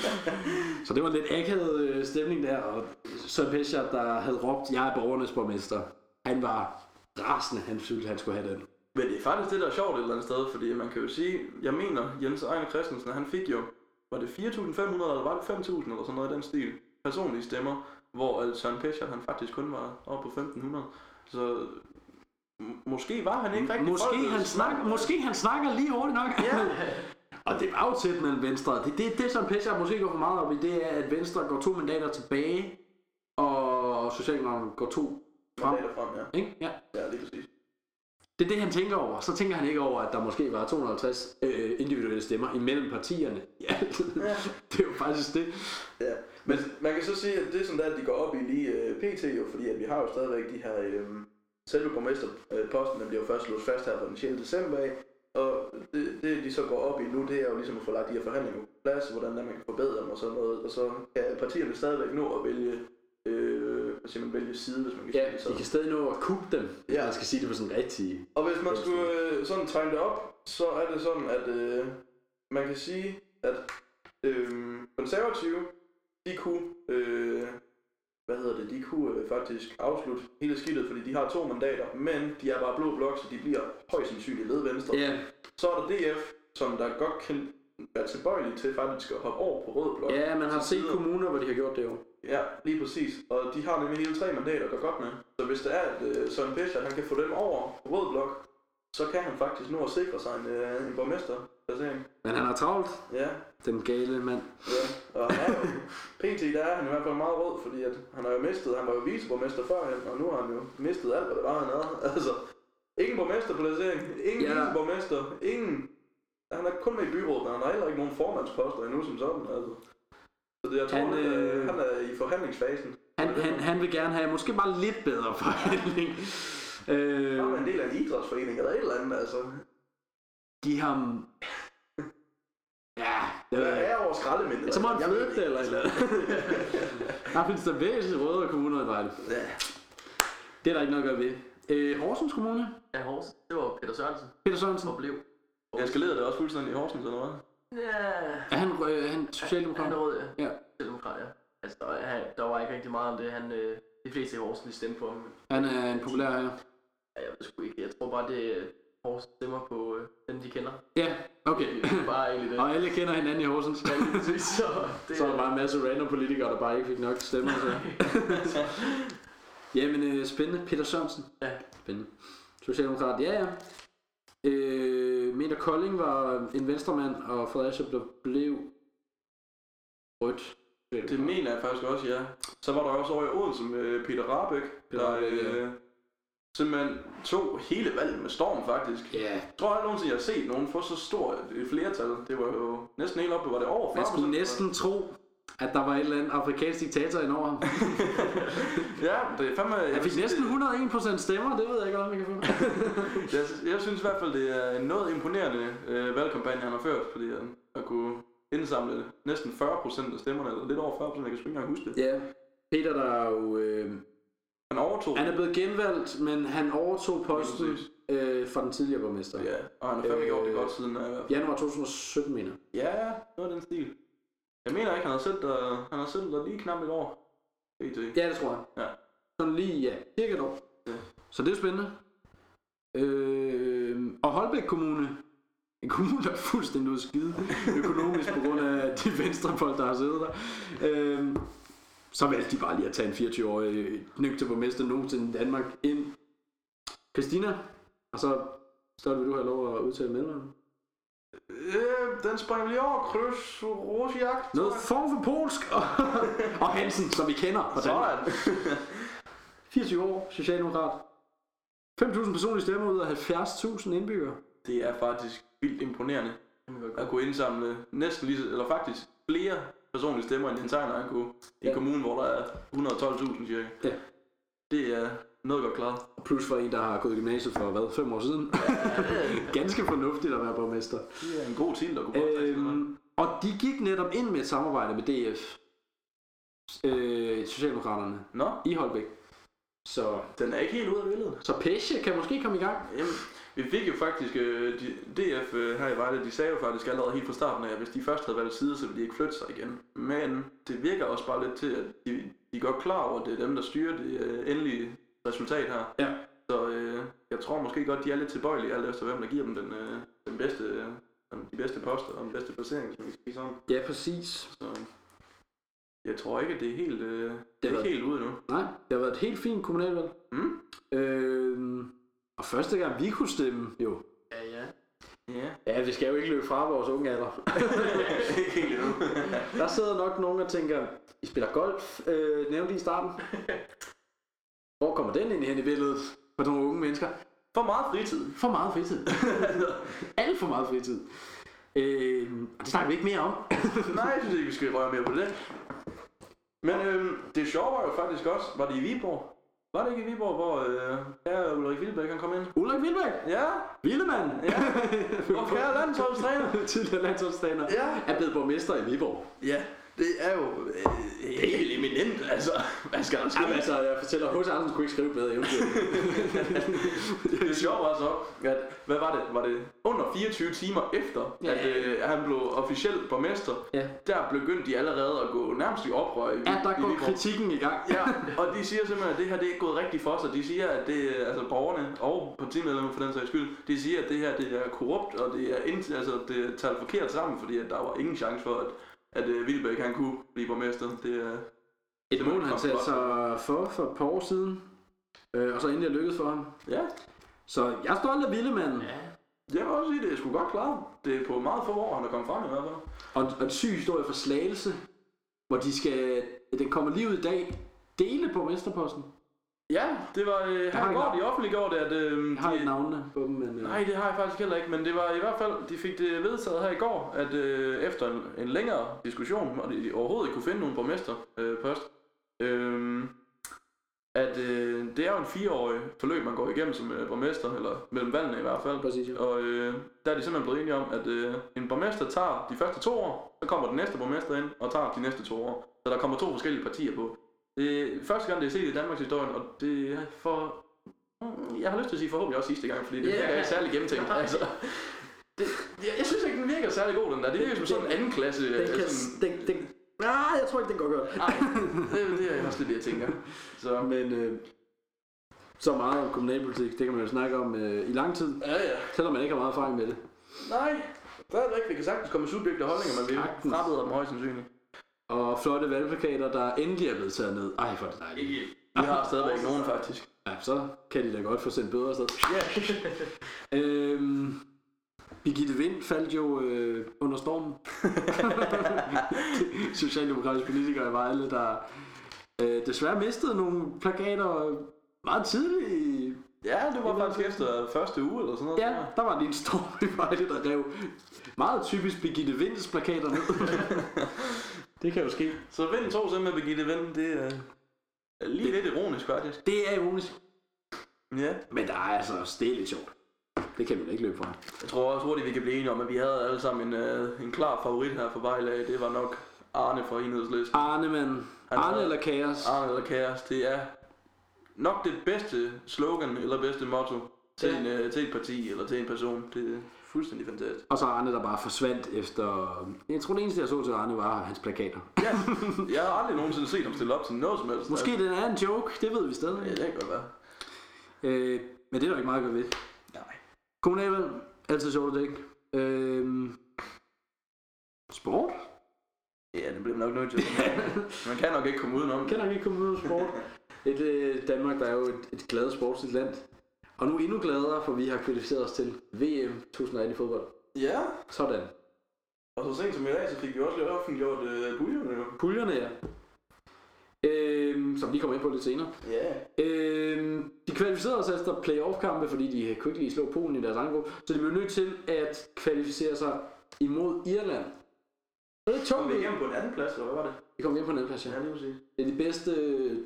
så det var en lidt akavet øh, stemning der, og Søren Pescher, der havde råbt, jeg er borgernes borgmester, han var rasende, han syntes, han skulle have den. Men det er faktisk det, der er sjovt et eller andet sted, fordi man kan jo sige, jeg mener, Jens Ejner Christensen, han fik jo, var det 4.500 eller var det 5.000 eller sådan noget i den stil, personlige stemmer, hvor Søren Peschat, han faktisk kun var oppe på 1.500. Så måske var han ikke rigtig Måske folkets han, snakker, måske han snakker lige hurtigt nok. Ja. og det var jo tæt mellem Venstre. Det, det, det som Pescher måske går for meget op i, det er, at Venstre går to mandater tilbage, og Socialdemokraterne går to frem. Mandater frem, ja. Ikke? Ja. Ja, lige præcis. Det er det, han tænker over. Så tænker han ikke over, at der måske var 250 øh, individuelle stemmer imellem partierne. Ja, Ja. det er jo faktisk det. Ja, men man kan så sige, at det er sådan der, at de går op i lige øh, pt. jo, fordi at vi har jo stadigvæk de her, øh, selve borgmesterposten, den bliver jo først låst fast her fra den 6. december af, og det, det, de så går op i nu, det er jo ligesom at få lagt de her forhandlinger på plads, hvordan der man kan forbedre dem og sådan noget, og så kan partierne stadigvæk nå at vælge, øh, siger man, vælge side, hvis man kan Ja, sige det de sådan. kan stadig nå at kuppe dem, hvis Ja. man skal sige det på sådan rigtig... Og hvis man skulle øh, sådan tegne det op, så er det sådan, at øh, man kan sige, at øh, konservative, de kunne, øh, hvad hedder det, de kunne øh, faktisk afslutte hele skidtet, fordi de har to mandater, men de er bare blå blok, så de bliver højst sandsynligt led venstre. Ja, Så er der DF, som der godt kan være tilbøjelige til faktisk at hoppe over på rød blok. ja man har set kommuner, hvor de har gjort det jo. Ja, lige præcis. Og de har nemlig hele tre mandater at gøre godt med. Så hvis det er, at øh, Søren Peschat, han kan få dem over på rød blok, så kan han faktisk nå at sikre sig en, øh, en borgmesterplacering. Men han har travlt, Ja, den gale mand. ja. Og han er jo, pt. der er han i hvert fald meget rød, fordi at han har jo mistet, han var jo viceborgmester førhen, og nu har han jo mistet alt, hvad det var, han havde. Altså, ingen borgmesterplacering, ingen ja. viceborgmester, ingen... Han er kun med i byrådet, men han har heller ikke nogen formandsposter endnu som sådan, altså. Jeg tror, Han, øh... øh, han er i forhandlingsfasen. Han, han, han vil gerne have måske bare lidt bedre forhandling. Øh, Han er en del af en idrætsforening eller et eller andet, altså. giv ham... Ja, det ved jeg er over skraldemænd? Så må han flytte det eller et eller andet. Der findes der væsentligt rødere kommuner i Vejle. Ja. Det er der ikke noget at gøre ved. Øh, Horsens Kommune. Ja, Horsens. Det var Peter Sørensen, Peter Sørensen. som blev. Jeg eskalerede det også fuldstændig i Horsens, eller hvad? Ja, Er han, øh, han socialdemokrat? han er rød, ja. Ja. Socialdemokrat, ja. Altså, der, han, der var ikke rigtig meget om det. Han, øh, de fleste i Horsens stemte på ham. Han er en populær her. Ja, jeg ved sgu ikke. Jeg tror bare, det er Horsens stemmer på øh, dem, de kender. Ja, okay. Det er bare egentlig det. Og alle kender hinanden i Horsens. Ja, præcis. Så, det, Så er der bare en masse random politikere, der bare ikke fik nok stemmer. Så. Jamen, øh, spændende. Peter Sørensen. Ja. Spændende. Socialdemokrat, ja ja. Øh, Meter Kolding var en venstremand, og Fredericia blev, blev rødt. Det mener jeg faktisk også, ja. Så var der også over i Odense med Peter Rabeck, Peter der Rahbek, ja. øh, simpelthen tog hele valget med storm, faktisk. Ja, Jeg tror aldrig nogensinde, jeg har set nogen få så stort et flertal. Det var jo næsten helt oppe, var det over 40 man skulle næsten tro, at der var et eller andet afrikansk diktator indover ham. Ja, det er fandme... Jeg fik næsten det- 101% stemmer, det ved jeg ikke, om jeg kan få. Jeg, jeg synes i hvert fald, det er en noget imponerende øh, valgkampagne, han har ført, fordi han har kunne indsamle næsten 40% af stemmerne, eller lidt over 40%, jeg kan sgu ikke engang huske det. Ja, Peter der er jo... Øh, Han overtog han er blevet genvalgt, men han overtog posten øh, fra den tidligere borgmester. Ja, og han har fandme Øh, gjort det godt siden. Øh, Januar 2017, mener ja, noget af den stil. Jeg mener ikke, han har siddet der, han har siddet der lige knap et år. PT. Ja, det tror jeg. Ja. Sådan lige, ja, cirka et år. Ja. Så det er spændende. Øh, og Holbæk Kommune, en kommune, der er fuldstændig ude at skide økonomisk på grund af de venstrefolk, der har siddet der. Øh, så valgte de bare lige at tage en 24-årig nygte borgmester nogensinde i Danmark ind. Christina, og så så vil du have lov at udtale mellemnavn. Øh, den springer vi lige over. Kryds Rosjagt. Noget form for polsk, og, Hansen, som vi kender fra. Sådan. 24 år, socialdemokrat. 5.000 personlige stemmer ud af 70.000 indbyggere. Det er faktisk vildt imponerende at kunne indsamle næsten lige, eller faktisk flere personlige stemmer, end Jens Ejner kunne i Ja. en kommune, hvor der er 112.000 cirka. Ja. Det er noget godt klaret. Plus for en, der har gået i gymnasiet for, hvad, fem år siden. Ganske fornuftigt at være borgmester. Det er en god titel at kunne påtage sig. Øhm, og de gik netop ind med et samarbejde med DF. Øh, Socialdemokraterne Nå, i Holbæk. Så, den er ikke helt ude af billedet. så Pesce kan måske komme i gang. Jamen, vi fik jo faktisk, øh, de, DF øh, her i Vejle, de sagde jo faktisk allerede helt fra starten af, at hvis de først havde valgt side, så ville de ikke flytte sig igen. Men det virker også bare lidt til, at de, de er godt klar over, at det er dem, der styrer det øh, endelige resultat her. Ja. Så øh, jeg tror måske godt, de er lidt tilbøjelige, alt efter hvem der giver dem den, øh, den bedste, øh, de bedste poster og den bedste placering, man kan sige sådan. Ja, præcis. Så jeg tror ikke, at det er helt, øh, det Det er ikke helt ude nu. Nej, det har været et helt fint kommunalvalg. Mm? Øh, og første gang vi kunne stemme, jo. Ja, ja. Ja. Ja, vi skal jo ikke løbe fra vores unge alder. ikke helt endnu. Der sidder nok nogen og tænker, I spiller golf, øh, nævnte I i starten. Hvor kommer den ind hen i billedet for nogle unge mennesker? For meget fritid. For meget fritid. Alt for meget fritid. Øh, og det snakker vi ikke mere om. Nej, jeg synes ikke, vi skal røre mere på det. Men øhm, det sjove var jo faktisk også, var det i Viborg? Var det ikke i Viborg, hvor øh, her Ulrik Vilbæk han kom ind? Ulrik Vilbæk, Ja, Vildemand, ja. Og kære landsholdstræner. tidligere landsholdstræner, Ja. er blevet borgmester i Viborg. Ja, det er jo øh, helt eminent, altså. Hvad skal der ske? Jamen altså, jeg fortæller, H.C. Andersen kunne ikke skrive bedre eventyr. Det sjove var så, at, hvad var det? Var det under 24 timer efter, Ja. at øh, han blev officielt borgmester? Ja. Der begyndte de allerede at gå nærmest i oprør i, Ja, der i går Viborg. kritikken i gang. Ja, og de siger simpelthen, at det her det er ikke gået rigtigt for sig. De siger, at det altså borgerne og partimedlemmer for den sags skyld, de siger, at det her det er korrupt, og det er, altså, det er talt forkert sammen, fordi at der var ingen chance for, at, at uh, Vilbæk han kunne blive borgmester. Det er, Et mål, han satte sig for for et par år siden, øh, og så endelig er lykkedes for ham. ja, Så jeg er stolt af Villemanden. Ja. jeg vil også sige, det er sgu godt klaret. Det er på meget få år, han er kommet frem i hvert fald. Og, og en syg historie for Slagelse, hvor de skal, den kommer lige ud i dag, dele på mesterposten. Ja, det var øh, har her i går, de offentliggjorde det, at... Øh, Jeg har de, navnene på dem, men... Øh, Nej, det har jeg faktisk heller ikke, men det var i hvert fald, de fik det vedtaget her i går, at øh, efter en, en længere diskussion, og de overhovedet ikke kunne finde nogen borgmester øh, post, øh, at øh, det er jo en fireårig forløb, man går igennem som øh, borgmester, eller mellem valgene i hvert fald. Præcis, ja. Og øh, der er de simpelthen blevet enige om, at øh, en borgmester tager de første to år, så kommer den næste borgmester ind og tager de næste to år. Så der kommer to forskellige partier på. Det er første gang, det er set i Danmarks historie, og det er for... Mm, Jeg har lyst til at sige forhåbentlig også sidste gang, fordi det Ja. virker ikke særlig gennemtænkt. Altså, det, jeg, jeg synes ikke, den virker særlig god, den der. Det virker som sådan en anden klasse. Den øh, kan... sådan, Den, den, nej, jeg tror ikke, den går godt. nej, det, det er også lidt det, jeg tænker. Så, Men øh, så meget om kommunalpolitik, det kan man jo snakke om øh, i lang tid, ja, ja. selvom man ikke har meget erfaring med det. Nej, stadigvæk. Vi kan sagtens komme med subjekte holdninger, men vi Sagtens. frabeder dem højst sandsynligt. Og flotte valgplakater, der endelig er blevet taget ned. Ej, hvor er det dejligt. Vi har stadigvæk nogen, faktisk. Ja, så kan de da godt få sendt bøder afsted. Ja. Øhm, Birgitte Vind faldt jo øh, under stormen. Socialdemokratiske politikere i Vejle, der øh, desværre mistede nogle plakater meget tidligt. Ja, det var faktisk efter første uge eller sådan noget. Ja, der var lige en storm i Vejle, der rev meget typisk Birgitte Vinds plakater ned. Det kan jo ske. Så vind 2 så med Birgitte Vind, det er er lige lidt ironisk faktisk. Det er ironisk. Ja. Men der er altså også, det er lidt sjovt. Det kan vi da ikke løbe fra. Jeg tror også hurtigt, vi kan blive enige om, at vi havde alle sammen en, uh, en klar favorit her for Vejlag. Det var nok Arne fra enhedslisten. Arne. Han Arne var- eller kaos? Arne eller Kaos, det er nok det bedste slogan eller bedste motto til, Ja. en, uh, til et parti eller til en person. Det fuldstændig fantastisk. Og så Arne, der bare forsvandt efter... Jeg tror, det eneste, jeg så til Arne, var hans plakater. Ja, jeg har aldrig nogensinde set ham stille op til noget som helst. Måske den er en joke, det ved vi stadig. Ja, det kan godt være. Øh, men det er der ikke meget at gøre ved. Nej. Kommunalvalg, altid sjovt at dække. Øh, sport? Ja, det bliver nok nødt til. Man kan nok ikke komme udenom. Jeg kan nok ikke komme ud af sport. Et, øh, Danmark, der er jo et, et glad sportsligt land. Og nu endnu gladere, for vi har kvalificeret os til VM 2018 i fodbold. Ja, Sådan. og så sent som i dag, så fik vi også lidt offentliggjort uh, puljerne jo. Puljerne, ja. Øh, som vi kommer ind på lidt senere. Ja. Øh, de kvalificerede sig efter playoff-kampe, fordi de kunne ikke lige slå Polen i deres egen gruppe. Så de blev nødt til at kvalificere sig imod Irland. Det er Kom tungt. vi hjem på en anden plads, eller hvad var det? De kom hjem på en anden plads, ja. Ja, lige præcis. Det er de bedste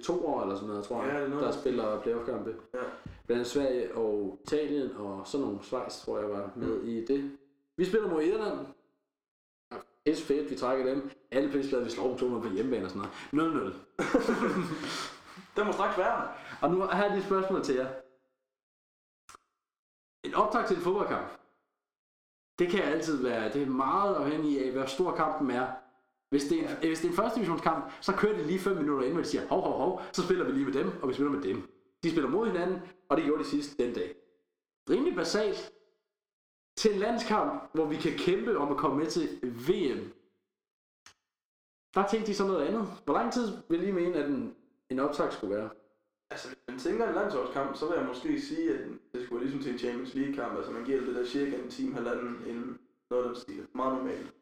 to år eller sådan noget, tror jeg, Ja, det er noget, der spiller playoff-kampe. Ja. Blandt andet Sverige og Italien og sådan nogle Schweiz, tror jeg var med i det. Vi spiller mod Irland. Ja, Pisse fedt, vi trækker dem. Alle pisse glade, vi slår dem 200 på hjemmebane og sådan noget. 0-0. Den må straks være. Og nu har jeg lige et spørgsmål til jer. En optag til en fodboldkamp. Det kan altid være, det er meget afhængig af, hvor stor kampen er. Hvis det, er ja. hvis det er en første divisionskamp, så kører det lige 5 minutter inden, hvor de siger, hov, hov, hov, så spiller vi lige med dem, og vi spiller med dem. De spiller mod hinanden, og det gjorde de sidst den dag. Rimelig basalt til en landskamp, hvor vi kan kæmpe om at komme med til VM. Der tænkte de så noget andet. Hvor lang tid vil I mene, at en, en optag skulle være? Altså, hvis man tænker en landsholdskamp, så vil jeg måske sige, at det skulle være ligesom til en Champions League-kamp. Altså, man giver det der cirka en time, halvanden, inden noget af den stil. Meget normalt.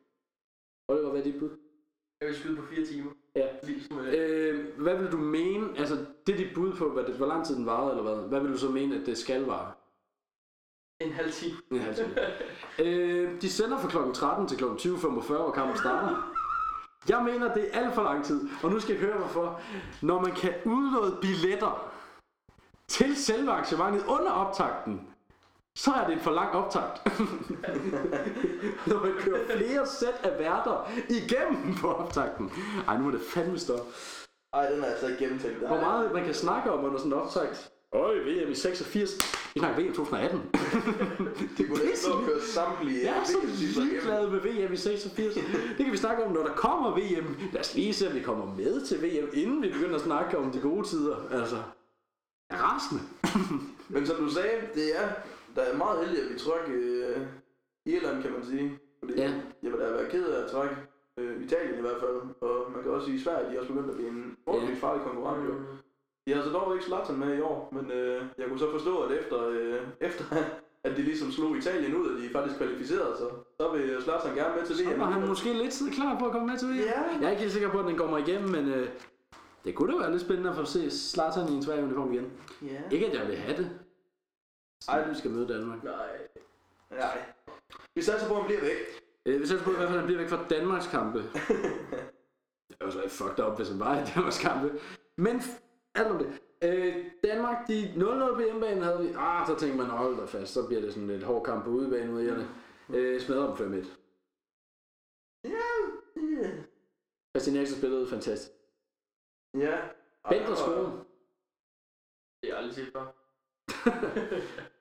Oliver, hvad er dit bud? Jeg vil skyde på fire timer. Ja. Ligesom, øh, hvad vil du mene, altså det er dit bud på, hvad det, hvor lang tid den varede, eller hvad? Hvad vil du så mene, at det skal vare? en halv time. En halv time. øh, de sender fra kl. 13 til kl. 20.45, hvor kampen starter. Jeg mener, det er alt for lang tid, og nu skal jeg høre hvorfor. Når man kan udlåde billetter til selve arrangementet under optakten, så er det en for lang optakt. Når man kører flere sæt af værter igennem på optakten. Ej, nu er det fandme stoppe. Ej, den er altså ikke gennemtænkt. Hvor meget man kan snakke om under sådan en optakt. Øj, VM i 86. Vi snakker VM 2018. Det kunne og køre samtlige Jeg er så ligeglad med VM i 86. Det kan vi snakke om, når der kommer VM. Lad os lige se, om vi kommer med til VM, inden vi begynder at snakke om de gode tider. Altså, jeg er rasende. Men som du sagde, det er, der er meget heldigt, at vi trykker øh, Irland, kan man sige. Fordi Ja. jeg vil da være ked af at trække øh, Italien i hvert fald. Og man kan også sige, at Sverige de er også begyndt at blive en forholdsvis farlig konkurrent. Jo. De har så dog ikke Zlatan med i år, men øh, jeg kunne så forstå, at efter, øh, efter at de ligesom slog Italien ud, og de faktisk kvalificerede sig, så vil Zlatan gerne med til Så VM. var han måske lidt tid klar på at komme med til VM. Ja. Jeg er ikke helt sikker på, at den mig igennem, men øh, det kunne da være lidt spændende at få se Zlatan i en Sverige uniform igen. Ja. Ikke at jeg vil have det. Ej. Ej, vi skal møde Danmark. Nej. Nej. Vi satser på, at han bliver væk. Øh, hvis jeg på, i hvert fald, at han bliver væk fra Danmarks kampe. det er jo så lidt fucked up, hvis han var i Danmarks kampe. Men alt om det. Øh, Danmark, de 0-0 på hjemmebane havde vi. Ah, så tænkte man, hold da fast, så bliver det sådan et hård kamp på udebane mod irerne. Øh, smadrer dem 5-1. Ja. Christian Eriksen spillede fantastisk. Ja. Bent og score. Det har jeg aldrig set før.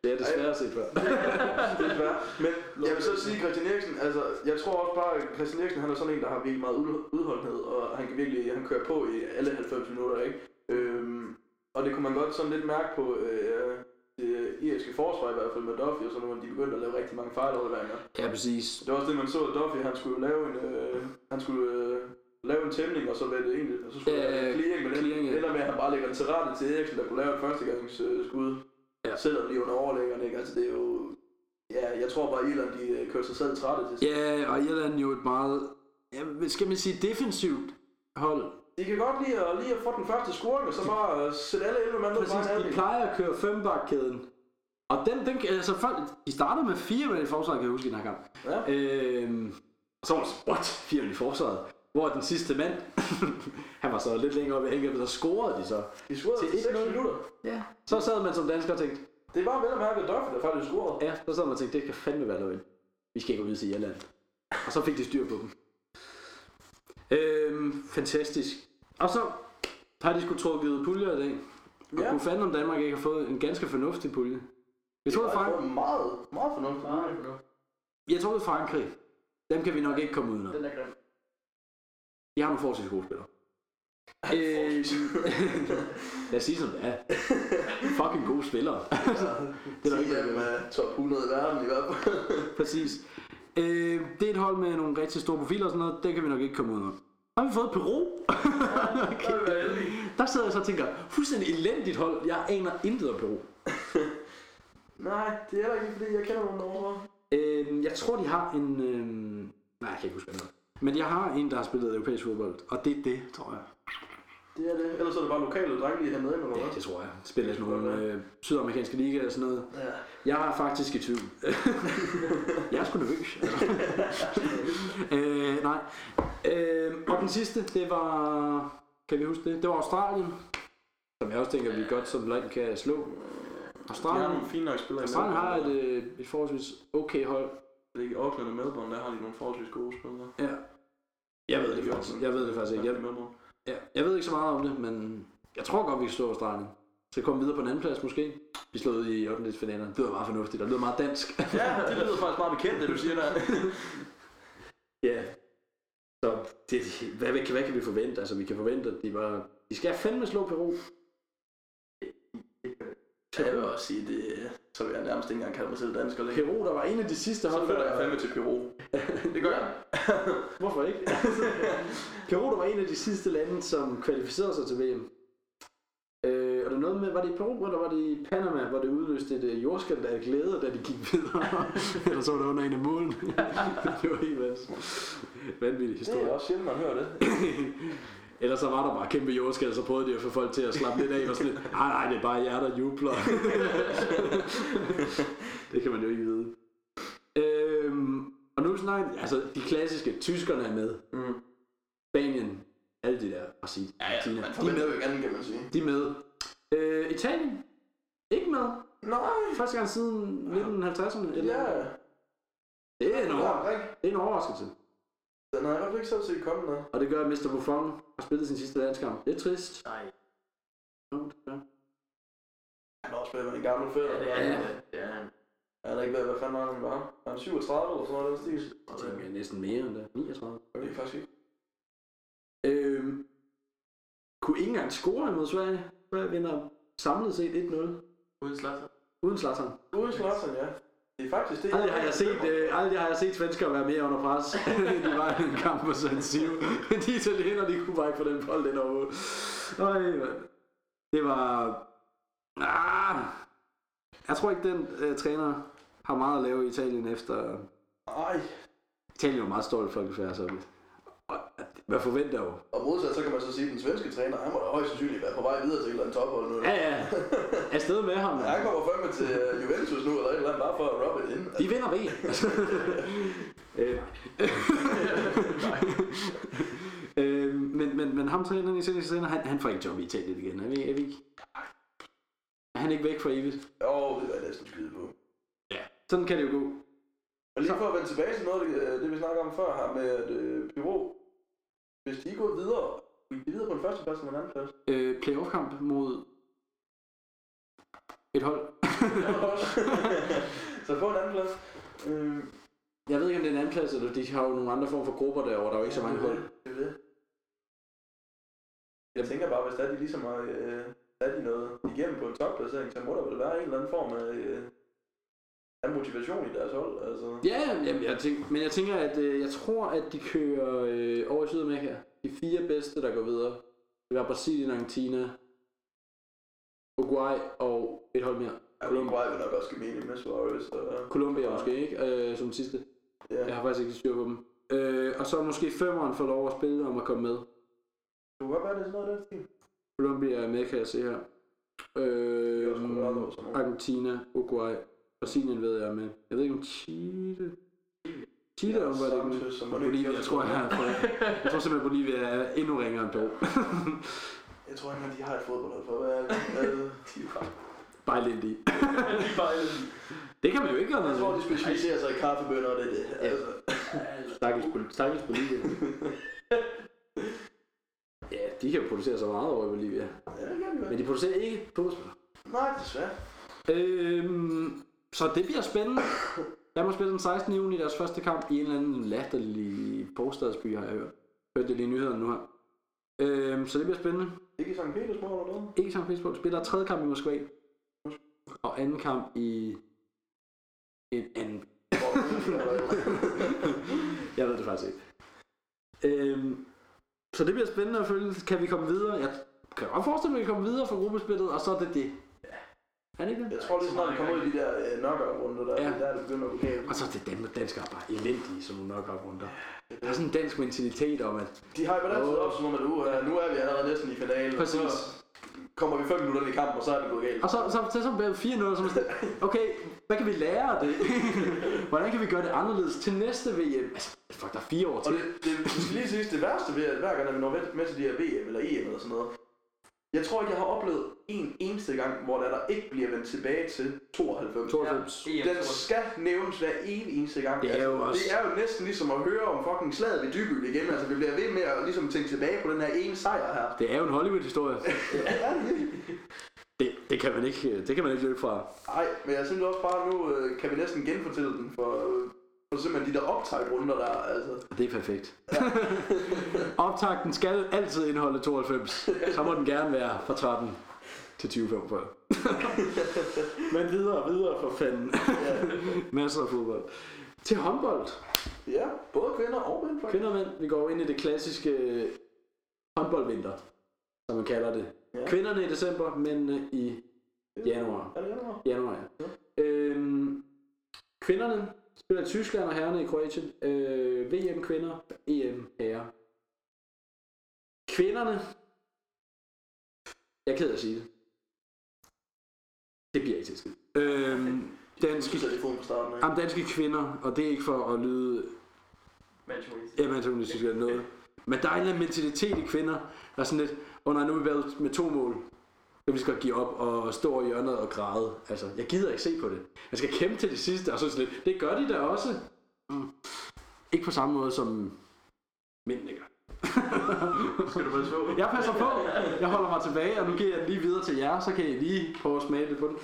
Det er desværre set før. det er fair. Men jeg vil så sige, Christian Eriksen, altså, jeg tror også bare, at Christian Eriksen, han er sådan en, der har virkelig meget ud- udholdenhed, og han kan virkelig, han kører på i alle 90 minutter, ikke? Øhm, og det kunne man godt sådan lidt mærke på øh, det irske forsvar i hvert fald med Duffy og sådan noget, de begyndte at lave rigtig mange fejlafleveringer. ja, præcis. Det var også det, man så, at Duffy, han skulle lave en, øh, han skulle øh, lave en tæmning, og så var det egentlig, og så skulle ja, en clearing, det clearing, ja. ender med, at han bare lægger den til rette til Eriksen, der kunne lave et førstegangs øh, skud. Ja. Selvom de er under overlæggerne, ikke? Altså det er jo... Ja, jeg tror bare, at Irland, de øh, kører sig selv trætte til. Ja, og Irland jo et meget, ja, skal man sige, defensivt hold. De kan godt lide at, lige at få den første scoring, og så bare øh, sætte alle 11 mand ned på en de plejer at køre fembakkæden. Og den, den, altså folk, de startede med fire mænd i forsvaret, kan jeg huske i den her kamp. Ja. Øhm, og så var det, what? Fire i forsvaret? Hvor den sidste mand, han var så lidt længere oppe i angrebet, så scorede de så. De scorede Til til 6 1-0. minutter. Ja. Så sad man som dansker og tænkte, Det var vel at mærke Duffy, der faktisk scorede. ja, så sad man og tænkte, det kan fandme være løgn. Vi skal ikke gå ud til Irland. Og så fik de styr på dem. Øhm, fantastisk. Og så har de sgu trukket puljer i dag. Og Ja. kunne fanden om Danmark ikke har fået en ganske fornuftig pulje. Jeg tror, det Frank... var meget, meget fornuftigt. Meget fornuftigt. jeg tror, Frankrig. Dem kan vi nok ikke komme udenom. Den er grim. De har nogle forholdsvis gode spillere. Øh, lad os sige som det er. Fucking gode spillere. det er der ikke øh, top 100 i verden i hvert fald. Præcis. Øh, det er et hold med nogle rigtig store profiler og sådan noget. Det kan vi nok ikke komme ud af. Så har vi fået Peru. Okay. Der sidder jeg så og tænker, fuldstændig elendigt hold. Jeg aner intet om Peru. Nej, det er ikke, fordi jeg kender nogen derovre. Øh, jeg tror, de har en... Øh... Nej, jeg kan ikke huske, hvad. Men jeg har en, der har spillet europæisk fodbold. Og det er det, tror jeg. Det er det. Ellers er det bare lokale drenge, lige hentet ind, eller Ja, det tror jeg. Spiller sådan nogle øh, sydamerikanske ligaer og sådan noget. Ja. Jeg er faktisk i tvivl. jeg er sgu nervøs. øh, nej. Øh, og den sidste, det var... Kan vi huske det? Det var Australien. Som jeg også tænker, vi godt som land kan slå. De har Australien, fine nok spillere Australien har et, øh, et forholdsvis okay hold. Det er ikke Auckland og Melbourne, der har de nogle forholdsvis gode spillere. Ja. Jeg ved det faktisk. Jeg ved det faktisk ikke. Jeg, Jeg, jeg ved ikke så meget om det, men jeg tror godt, vi kan slå Australien. Så komme videre på en anden plads måske. Vi slog ud i 8. finalerne. Det lyder meget fornuftigt, og det lyder meget dansk. Ja, det lyder faktisk meget bekendt, det du siger der. Ja. Så det, hvad, hvad, hvad kan vi forvente? Altså, vi kan forvente, at de bare... De skal fandme slå Peru. Ja, jeg vil også sige, det, så vil jeg nærmest ikke engang kalde mig selv dansker længere. Peru, der var en af de sidste Så hold, flytter jeg fandme til Peru. Det gør jeg. Hvorfor ikke? Peru, der var en af de sidste lande, som kvalificerede sig til VM. Øh, og det er noget med, var det i Peru, eller var det i Panama, hvor det udløste et øh, jordskælv af glæde, da de gik videre? eller så var det under en af målen. det var helt vanvittigt. Vanvittig Det er historie. også sjældent, man hører det. Ellers så var der bare kæmpe jordskælv, så prøvede de at få folk til at slappe lidt af, og sådan lidt, nej, nej, det er bare jer, der jubler. det kan man jo ikke vide. Øhm, og nu snakker altså de klassiske, tyskerne er med, Mm. Spanien, alle de der, Brasilien, Ja, ja, Argentina, man de er med. jo ikke andet, kan man sige. De er med. Øh, Italien, ikke med. Nej. Første gang siden 1950'erne. Eller? Ja. Det er en, over, det er en overraskelse. Den har jeg i hvert fald ikke selv set komme der. Og det gør, at Mr. Buffon har spillet sin sidste landskamp. Det er trist. Nej. Jo, det gør. Han har også været en gammel fætter. Ja, det er Ja. han. Det er han. Han er ikke ved, hvad fanden var han var. Er han 37 eller sådan noget, den stil? Jeg tænker næsten mere end det. 39. Det er faktisk ikke. Øhm, kunne ikke engang score imod Sverige. Sverige vinder samlet set 1-0. Uden Zlatan. Uden Zlatan. Uden Slotsen, ja. Det er faktisk det. Aldrig har jeg set, øh, aldrig har jeg set svenskere være mere under pres, end de var i en kamp på San Siro. de italienere, de kunne bare ikke få den bold ind over. Øj, mand. Det var... Ah, jeg tror ikke, den øh, træner har meget at lave i Italien efter... Ej. Italien er jo meget stolt folkefærd, så... Og, hvad forventer jeg jo? Og modsat, så kan man så sige, at den svenske træner, han må da højst sandsynligt være på vej videre til et eller andet tophold nu. Ja, ja. Afsted med ham. Ja, han kommer fandme til øh, Juventus nu, eller et eller andet, bare for at rubbe it in. De vinder VM. Øh. øh, men, men, men ham træneren i træner, han, han får ikke job i Italien igen. Er vi, er vi ikke? Er han ikke væk for evigt? Jo, det var jeg næsten skyde på. Sådan kan det jo gå. Men lige for at vende tilbage til noget det, øh, det vi snakkede om før her med øh, Piro, hvis de er gået videre, gik de videre på en første plads eller en anden plads? Øh, playoff-kamp mod et hold. så få en anden plads. Øh, Jeg ved ikke, om det er en anden plads, eller de har jo nogle andre former for grupper derovre. Der er jo ikke så mange hold. Det er det. Jeg tænker bare, hvis der de ligesom har øh, sat i noget igennem på en topplacering, så må der vel være en eller anden form af, øh, af motivation i deres hold. Altså. Ja, jamen, jeg tænker, men jeg tænker, at øh, jeg tror, at de kører øh, over i Sydamerika. De fire bedste, der går videre. Det var Brasilien, Argentina, Uruguay og et hold mere. Ja, Uruguay vil nok også give mening med Suarez. Og, Colombia måske, ikke? Øh, som sidste. Ja. Jeg har faktisk ikke styr på dem. Øh, og så måske femmeren får lov at spille om at komme med. Det kunne godt være, det er sådan noget stil. Colombia er med, kan jeg se her. Er Øh. Argentina, Uruguay, Brasilien ved jeg er med. Jeg ved ikke om Chile... Chile var det ikke. Sanchez, som Bolivia, jeg tror, jeg, jeg, jeg tror simpelthen, Bolivia er endnu ringere end Peru. Jeg tror ikke, at de har et fodboldhold for. Hvad er det? de har. Bare lidt i. Er bare lidt- Det kan man jo ikke gøre Jeg noget tror, ved. de specialiserer sig i kaffebønner, og det er det. Altså. Stakkels, Bol- stakkels Bolivia. Ja, de kan jo producere så meget over i Bolivia. Ja, det kan de Men de producerer ikke fodboldspillere. Nej, desværre. Øhm, så det bliver spændende. Danmark spiller den 16. juni deres første kamp i en eller anden latterlig forstadsby, har jeg hørt. Hørte det lige nyhederne nu her. Øhm, så det bliver spændende. Ikke i St. Petersborg eller noget? Ikke i St. Petersburg. Spiller tredje kamp i Moskva. Og anden kamp i en anden. Jeg ved det faktisk ikke. Øhm, så det bliver spændende at følge. Kan vi komme videre? Jeg kan godt forestille mig, at vi kan komme videre fra gruppespillet, og så er det det. Er det ikke det? Jeg tror lige snart, vi kommer ud i de der øh, knockout-runder, der, Ja. der det begynder at gå galt. Og så er det dem, danskere bare elendige, som nogle nok runder. Der er sådan en dansk mentalitet om, at De har jo altid op som om, at uh, nu er vi allerede næsten i finalen. og Præcis. Så kommer vi 5 minutter ind i kampen, og så er det gået galt. Og så, så, så, så bliver det 4-0, så er man sådan, okay, hvad kan vi lære af det? Hvordan kan vi gøre det anderledes til næste VM? Altså, fuck, der er fire år Og til. det, det, det lige siges, det værste ved, at hver gang, at vi når med til de her VM eller EM eller sådan noget, jeg tror ikke, jeg har oplevet en eneste gang, hvor der, der ikke bliver vendt tilbage til 92. 92. Ja, Den skal nævnes hver evig eneste gang. Det er jo altså, også- det er jo næsten ligesom at høre om fucking slaget ved Dyby igen. Altså, vi bliver ved med at ligesom tænke tilbage på den her ene sejr her. Det er jo en Hollywood-historie. Ja, det er det. Kan man ikke, det kan man ikke løbe fra. Ej, men jeg synes også bare, nu øh, kan vi næsten genfortælle den for, øh, for simpelthen de der optag-runder der, altså. Det er perfekt. Optakten skal altid indeholde 92. Så må den gerne være fra 13 til 2045. Men videre, videre for fanden. Ja, Masser af fodbold. Til håndbold. ja både kvinder og mænd faktisk. Kvinder og mænd, vi går ind i det klassiske håndboldvinter, som man kalder det. Ja. Kvinderne i december, mændene i januar. Er det januar? Januar, ja. Øhm, kvinderne spiller i Tyskland og herrerne i Kroatien. Øh, VM kvinder, EM herrer. Kvinderne, jeg er ked af at sige det. Det bliver ikke til skid. Øhm, danske, det på starten af. jamen, danske kvinder, og det er ikke for at lyde. Ja, man synes, eller noget. Men der er en eller anden mentalitet i kvinder, der er sådan lidt, åh oh, nej, nu er vi været med to mål. Så vi skal give op og stå i hjørnet og græde. Altså, jeg gider ikke se på det. Jeg skal kæmpe til det sidste, og så sådan lidt, det gør de da også. Mm. Ikke på samme måde som mændene gør. Skal du passe på? Jeg passer på. Jeg holder mig tilbage, og nu giver jeg den lige videre til jer, så kan I lige prøve at smage lidt på den.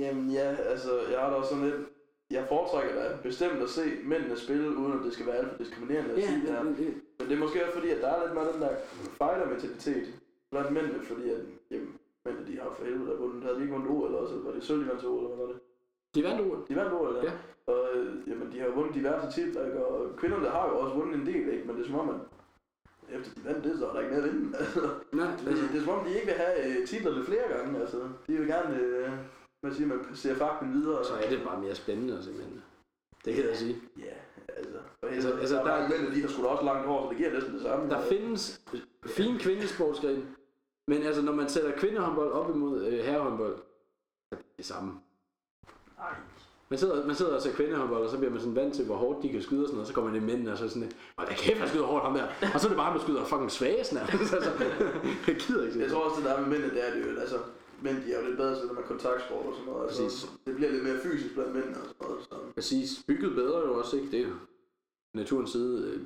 Jamen ja, altså, jeg har da også sådan lidt... Jeg foretrækker da bestemt at se mændene spille, uden at det skal være alt for diskriminerende at sige det her. Men det er måske også fordi, at der er lidt mere den der fighter-mentalitet blandt mændene, fordi at, jamen, mændene de har for helvede der vundet. Havde de ikke vundet OL, eller også var det sølv, de vandt OL, eller hvad var det? de vandt ordet. De vandt OL, ja. Ja. Og øh, jamen, de har vundet diverse titler, ikke? og kvinderne har jo også vundet en del, ikke? men det er som om, at efter de vandt det, så er der ikke mere at vinde. Altså, Nej, det, det, er som om, de ikke vil have øh, titlerne flere gange. Altså, de vil gerne, øh, hvad siger man, passerer fakten videre. så er det bare mere spændende, simpelthen. Det kan jeg sige. Ja, altså. Altså, altså, altså, der, der- er mænd, de har sgu da også langt hår, så det giver næsten det samme. Der findes fine kvindesportsgrene, men altså når man sætter kvindehåndbold op imod øh, herrehåndbold, så er det det samme. Man sidder, man sidder og ser kvindehåndbold, og så bliver man sådan vant til, hvor hårdt de kan skyde og sådan noget, så kommer det mænd, og så er sådan åh, der kæft, han skyder hårdt ham der. Og så er det bare, at man skyder fucking svagest altså, jeg gider ikke Jeg det. tror også, det der er med mændene, det er det jo, altså, mænd de er jo lidt bedre til det med kontaktsport og sådan noget. Altså, Præcis. det bliver lidt mere fysisk blandt mændene og sådan noget. Så. Præcis. Bygget bedre jo også, ikke? Det er naturens side øh,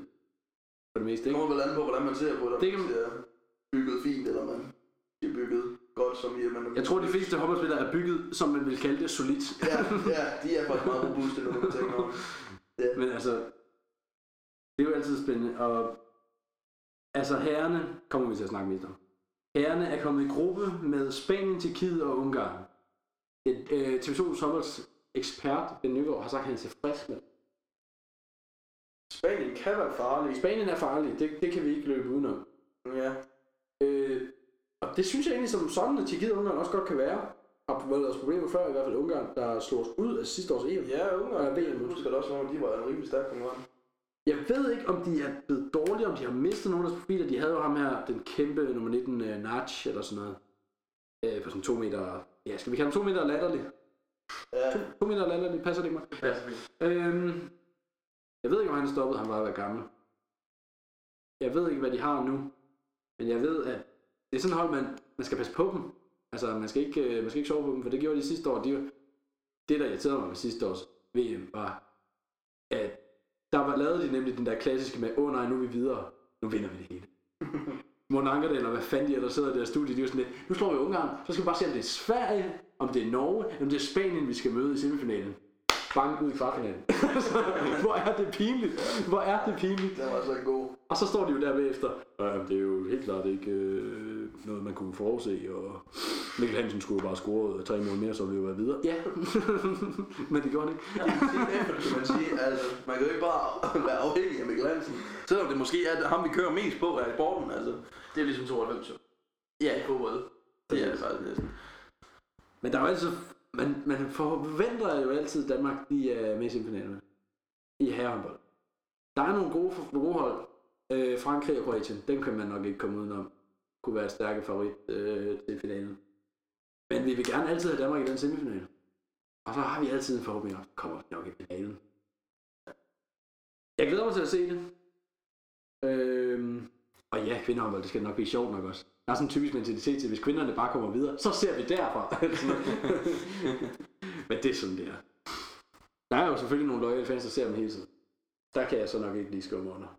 for det meste, Det ikke? kommer vel an på, hvordan man ser på det. Det det kan- kan... ser bygget fint, eller man bliver bygget godt, som i at man... Jeg tror, de fleste håndboldspillere er bygget, som man vil kalde det, solidt. Ja, ja, de er faktisk meget robuste, når man tænker om. Men altså, det er jo altid spændende, og altså herrene kommer vi til at snakke mest om. Herrene er kommet i gruppe med Spanien, Tjekkiet og Ungarn. Et, øh, TV2's håndbolds ekspert, Ben Nygaard, har sagt, at han er tilfreds med. Spanien kan være farlig. Spanien er farlig, det, det kan vi ikke løbe udenom. Ja. Øh, og det synes jeg egentlig som sådan, at Tjekkiet og Ungarn også godt kan være. Og været deres problemer før, i hvert fald Ungarn, der slog os ud af sidste års EM. Ja, Ungarn, Og VM. jeg husker det også, om de var en rimelig stærk konkurrent. Jeg ved ikke, om de er blevet dårlige, om de har mistet nogle af deres profiler. De havde jo ham her, den kæmpe nummer 19, uh, Natch, eller sådan noget. Øh, på sådan to meter... Ja, skal vi kalde ham to meter latterlig? Ja, To, to meter latterlig, passer det ikke mig? Det passer fint. Øhm, han stoppede, han var at være gammel. Jeg ved ikke, hvad de har nu, men jeg ved, at det er sådan et hold, man, man skal passe på dem. Altså, man skal, ikke, øh, man skal ikke sove på dem, for det gjorde de sidste år. De, det, der irriterede mig med sidste års VM, var, at der var lavet de nemlig den der klassiske med, åh oh, nej, nu er vi videre, nu vinder vi det hele. Morten Ankerdal, eller hvad fanden de ellers sidder i deres studie, de er sådan lidt, nu slår vi Ungarn, så skal vi bare se, om det er Sverige, om det er Norge, om det er Spanien, vi skal møde i semifinalen. Bang ud i kvartfinalen. Hvor er det pinligt. Hvor er det pinligt. Den var så god. Og så står de jo der bagefter. Øh, det er jo helt klart ikke øh, noget, man kunne forudse. Og Mikkel Hansen skulle jo bare score tre mål mere, så ville vi jo være videre. Ja, men det gjorde han ikke. Det kan man sige. Altså, man kan jo ikke bare være afhængig af Mikkel Hansen. Selvom det måske er ham, vi kører mest på af sporten. Altså. Det er ligesom 92 jo. Ja, I fodbold. det er det faktisk næsten. Men der er jo altid, man, man forventer jo altid, at Danmark de er med i semifinalen i herrehåndbold. Der er nogle gode, gode hold. Øh, Frankrig og Kroatien, dem kan man nok ikke komme udenom. Kunne være stærke favorit øh, til finalen. Men vi vil gerne altid have Danmark i den semifinale. Og så har vi altid en forhåbning om, at kommer vi nok i finalen. Jeg glæder mig til at se det. Øh, og ja, kvindehåndbold, det skal nok blive sjovt nok også. Der er sådan en typisk mentalitet til, hvis kvinderne bare kommer videre, så ser vi derfra. Men det er sådan, det er. Der er jo selvfølgelig nogle loyale fans, der ser dem hele tiden. Der kan jeg så nok ikke lige skumme under.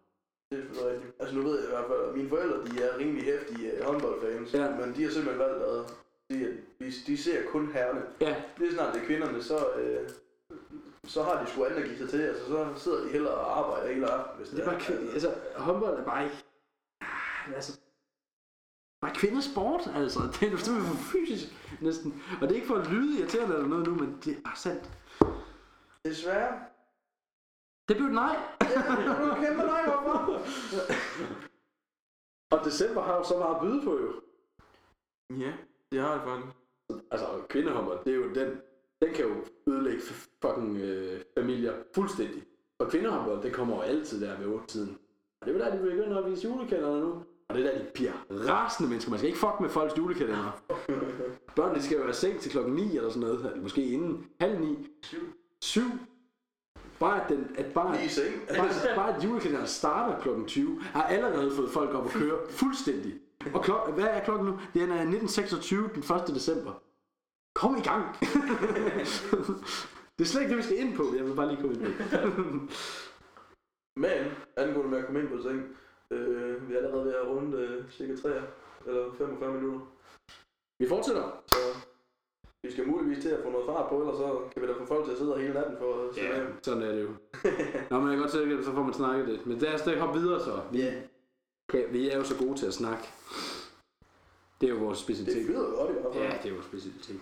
Det er rigtigt. Altså nu ved jeg i hvert fald, at mine forældre de er rimelig hæftige øh, håndboldfans. Ja. Men de har simpelthen valgt at sige, at de, de ser kun herrene. Ja, Lige snart det er kvinderne, så, øh, så har de sgu andet at give sig til. Altså så sidder de hellere og arbejder hele aften. Hvis det er bare altså, håndbold er bare ikke... Ah, Altså, bare kvindesport, altså. Det er simpelthen for fysisk, næsten. Og det er ikke for at lyde irriterende eller noget nu, men det er bare sandt. Desværre. Det blev et nej. Det er en kæmpe nej, hvorfor? Og december har jo så meget at byde på jo. Ja, det har det faktisk. Altså, kvindehåndbold, det er jo den, den kan jo ødelægge fucking øh, familier fuldstændig. Og kvindehåndbold, det kommer jo altid der ved 8-tiden. Og det er jo der, de begynder at vise julekalender nu. Og det er der, de bliver rasende mennesker. Man skal ikke fuck med folks julekalender. Børnene de skal være seng til klokken 9 eller sådan noget. Eller måske inden halv 9. 7. Bare at, den, at bare, Lige i seng. bare, bare at julekalenderen starter klokken 20, har allerede fået folk op at køre fuldstændig. Og klok, hvad er klokken nu? Den er 1926 den 1. december. Kom i gang! det er slet ikke det, vi skal ind på. Jeg vil bare lige komme ind på. Men, angående med at komme ind på seng, øh, vi er allerede ved at runde øh, cirka 3 eller 45 minutter. Vi fortsætter. Så vi skal muligvis til at få noget fart på, ellers så kan vi da få folk til at sidde her hele natten for at Ja, yeah. sådan er det jo. Nå, men jeg kan godt se, at så får man snakket det. Men lad os da hoppe videre så. Vi, Ja, vi er jo så gode til at snakke. Det er jo vores det specialitet. flyder jo godt i hvert fald. Ja, det er vores specialitet.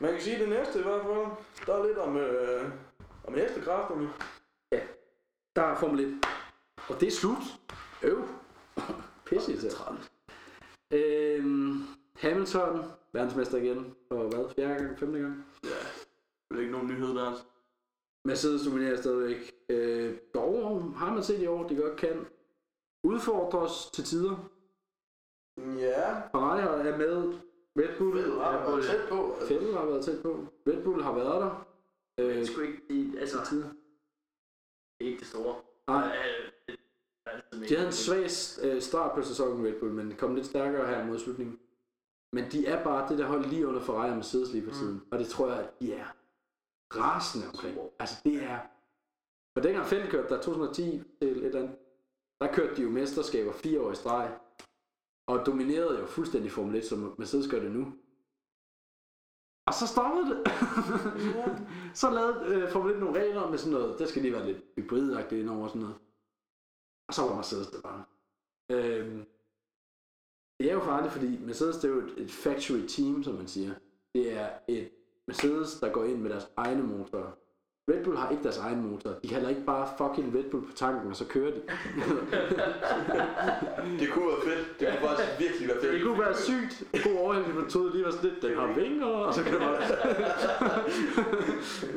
Man kan sige det næste i hvert fald. Der er lidt om, øh, om hestekræfterne. Der er Formel 1. Og det er slut. Øv. Pisse til. Øhm, Hamilton, verdensmester igen. For hvad? Fjerde gang? Femte gang? Ja, det er ikke nogen nyhed der. altså. Mercedes dominerer stadigvæk. Øh, dog har man set i år, de godt kan udfordres til tider. Ja, Ferrari er med. Red Bull, Vettel har været tæt på. Altså, Vettel har været tæt på. Red Bull har været der. Øh, Det skulle ikke de, altså, tider. det er ikke det store. Nej, Øh, det de havde en svag øh, start på sæsonen Red Bull, men kom lidt stærkere her mod slutningen. Men de er bare det der hold lige under Ferrari og Mercedes lige for tiden. Mm. Og det tror jeg, at de er rasende omkring. Altså det er... For dengang Feld kørte der 2010 til et eller andet, der kørte de jo mesterskaber fire år i streg. Og dominerede jo fuldstændig Formel 1, som Mercedes gør det nu. Og så stoppede det. så lavede øh, Formel 1 nogle regler med sådan noget, der skal lige være lidt hybridagtigt indover sådan noget. Og så var Mercedes det bare. Øhm, det er jo farligt, fordi Mercedes det er jo et, et factory team, som man siger. Det er et Mercedes, der går ind med deres egne motorer. Red Bull har ikke deres egen motor. De kalder ikke bare fucking Red Bull på tanken, og så kører de. det kunne være fedt. Det kunne faktisk virkelig være fedt. Det kunne være sygt god overhældingsmetode, lige var sådan lidt, den har vinger, og så kan det bare...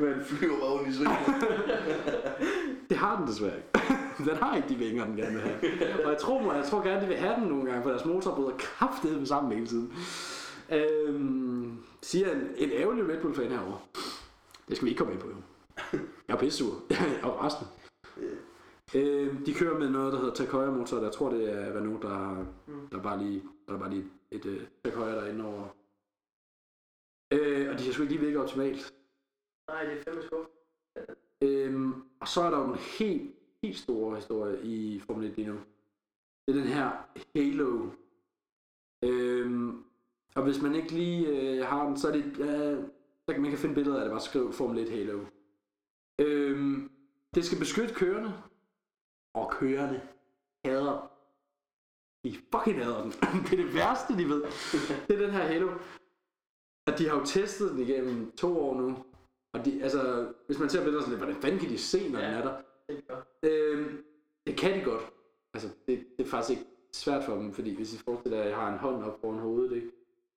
Men flyver bare rundt i svingen. det har den desværre ikke. den har ikke de vinger, den gerne vil have. Og jeg tror, mig, jeg tror gerne, de vil have den nogle gange, for deres motor bryder kraftedet med sammen hele tiden. Øhm, siger en, en ærgerlig Red Bull-fan herovre. Det skal vi ikke komme ind på, jo. Jeg er pissur. og resten. Øh, de kører med noget, der hedder Takoya motor. Jeg tror, det er Renault, der, der er bare lige, der er bare lige et uh, Takoya derinde over. Øh, og de har sgu ikke lige virket optimalt. Nej, det er fandme skuff. Øhm, og så er der jo en helt, helt store historie i Formel 1 lige nu. Det er den her Halo. Øhm, og hvis man ikke lige øh, har den, så er det, øh, så kan man kan finde billeder af det, bare skriv Formel 1 Halo. Øhm, det skal beskytte kørende, og kørende hader de fucking hader den. det er det værste, de ved. Det er den her Halo. At de har jo testet den igennem to år nu. Og de, altså, hvis man ser billeder sådan lidt, hvordan fanden kan de se, når ja. den er der? Det. Øhm, det kan de godt. Altså, det, det er faktisk ikke svært for dem, fordi hvis I forestiller jer, at jeg har en hånd op foran hovedet, ikke?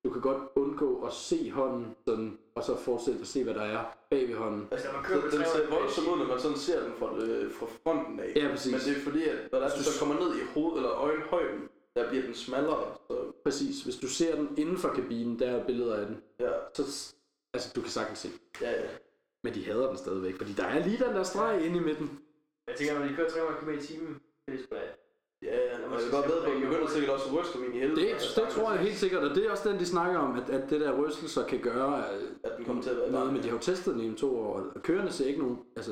Du kan godt undgå at se hånden, sådan, og så fortsætte at se, hvad der er bag ved hånden. Altså, når man Så kører med den ser 300 voldsomt ud, når man sådan ser den fra, øh, fra fronten af. Ja, præcis. Men det er fordi, at når der så kommer ned i hovedet eller øjenhøjden, der bliver den smallere. Så Præcis. Hvis du ser den inden for kabinen, der er billeder af den. ja, Så, altså, du kan sagtens se. ja, ja. Men de hader den stadigvæk, fordi der er lige den der streg inde i midten. Jeg tænker, når de kører 300 km i timen, det er sgu da... Ja, ja, og jeg kan godt ved, at man begynder sikkert også at ryste min i helvede. Det, det tror jeg helt sikkert, og det er også den, de snakker om, at, at det der rystelser kan gøre øh, At den kommer til at være noget, men de har jo testet den i to år, og kørende ser ikke nogen, altså,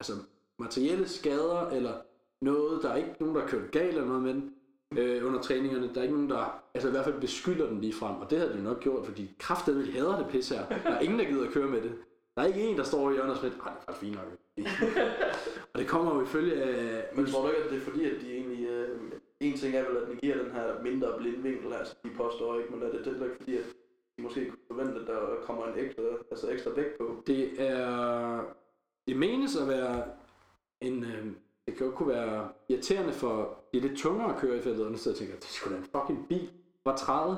altså materielle skader, eller noget, der er ikke nogen, der har kørt galt eller noget med den, øh, under træningerne. Der er ikke nogen, der altså i hvert fald beskylder den lige frem, og det havde de jo nok gjort, fordi kraftedeme, de hader det pis her. Der er ingen, der gider at køre med det. Der er ikke en, der står i hjørnet og siger, nej, det er faktisk fint nok. og det kommer jo ifølge af... Men tror du ikke, at det er fordi, at de egentlig... Øh, en ting er vel, at den giver den her mindre blindvinkel, altså de påstår ikke, men er det det ikke fordi, at de måske kunne forvente, at der kommer en ekstra, altså ekstra vægt på? Det er... Det menes at være en... Øh, det kan jo kunne være irriterende for de lidt tungere at køre i feltet, og så tænker jeg, det sgu da en fucking bil, var 30.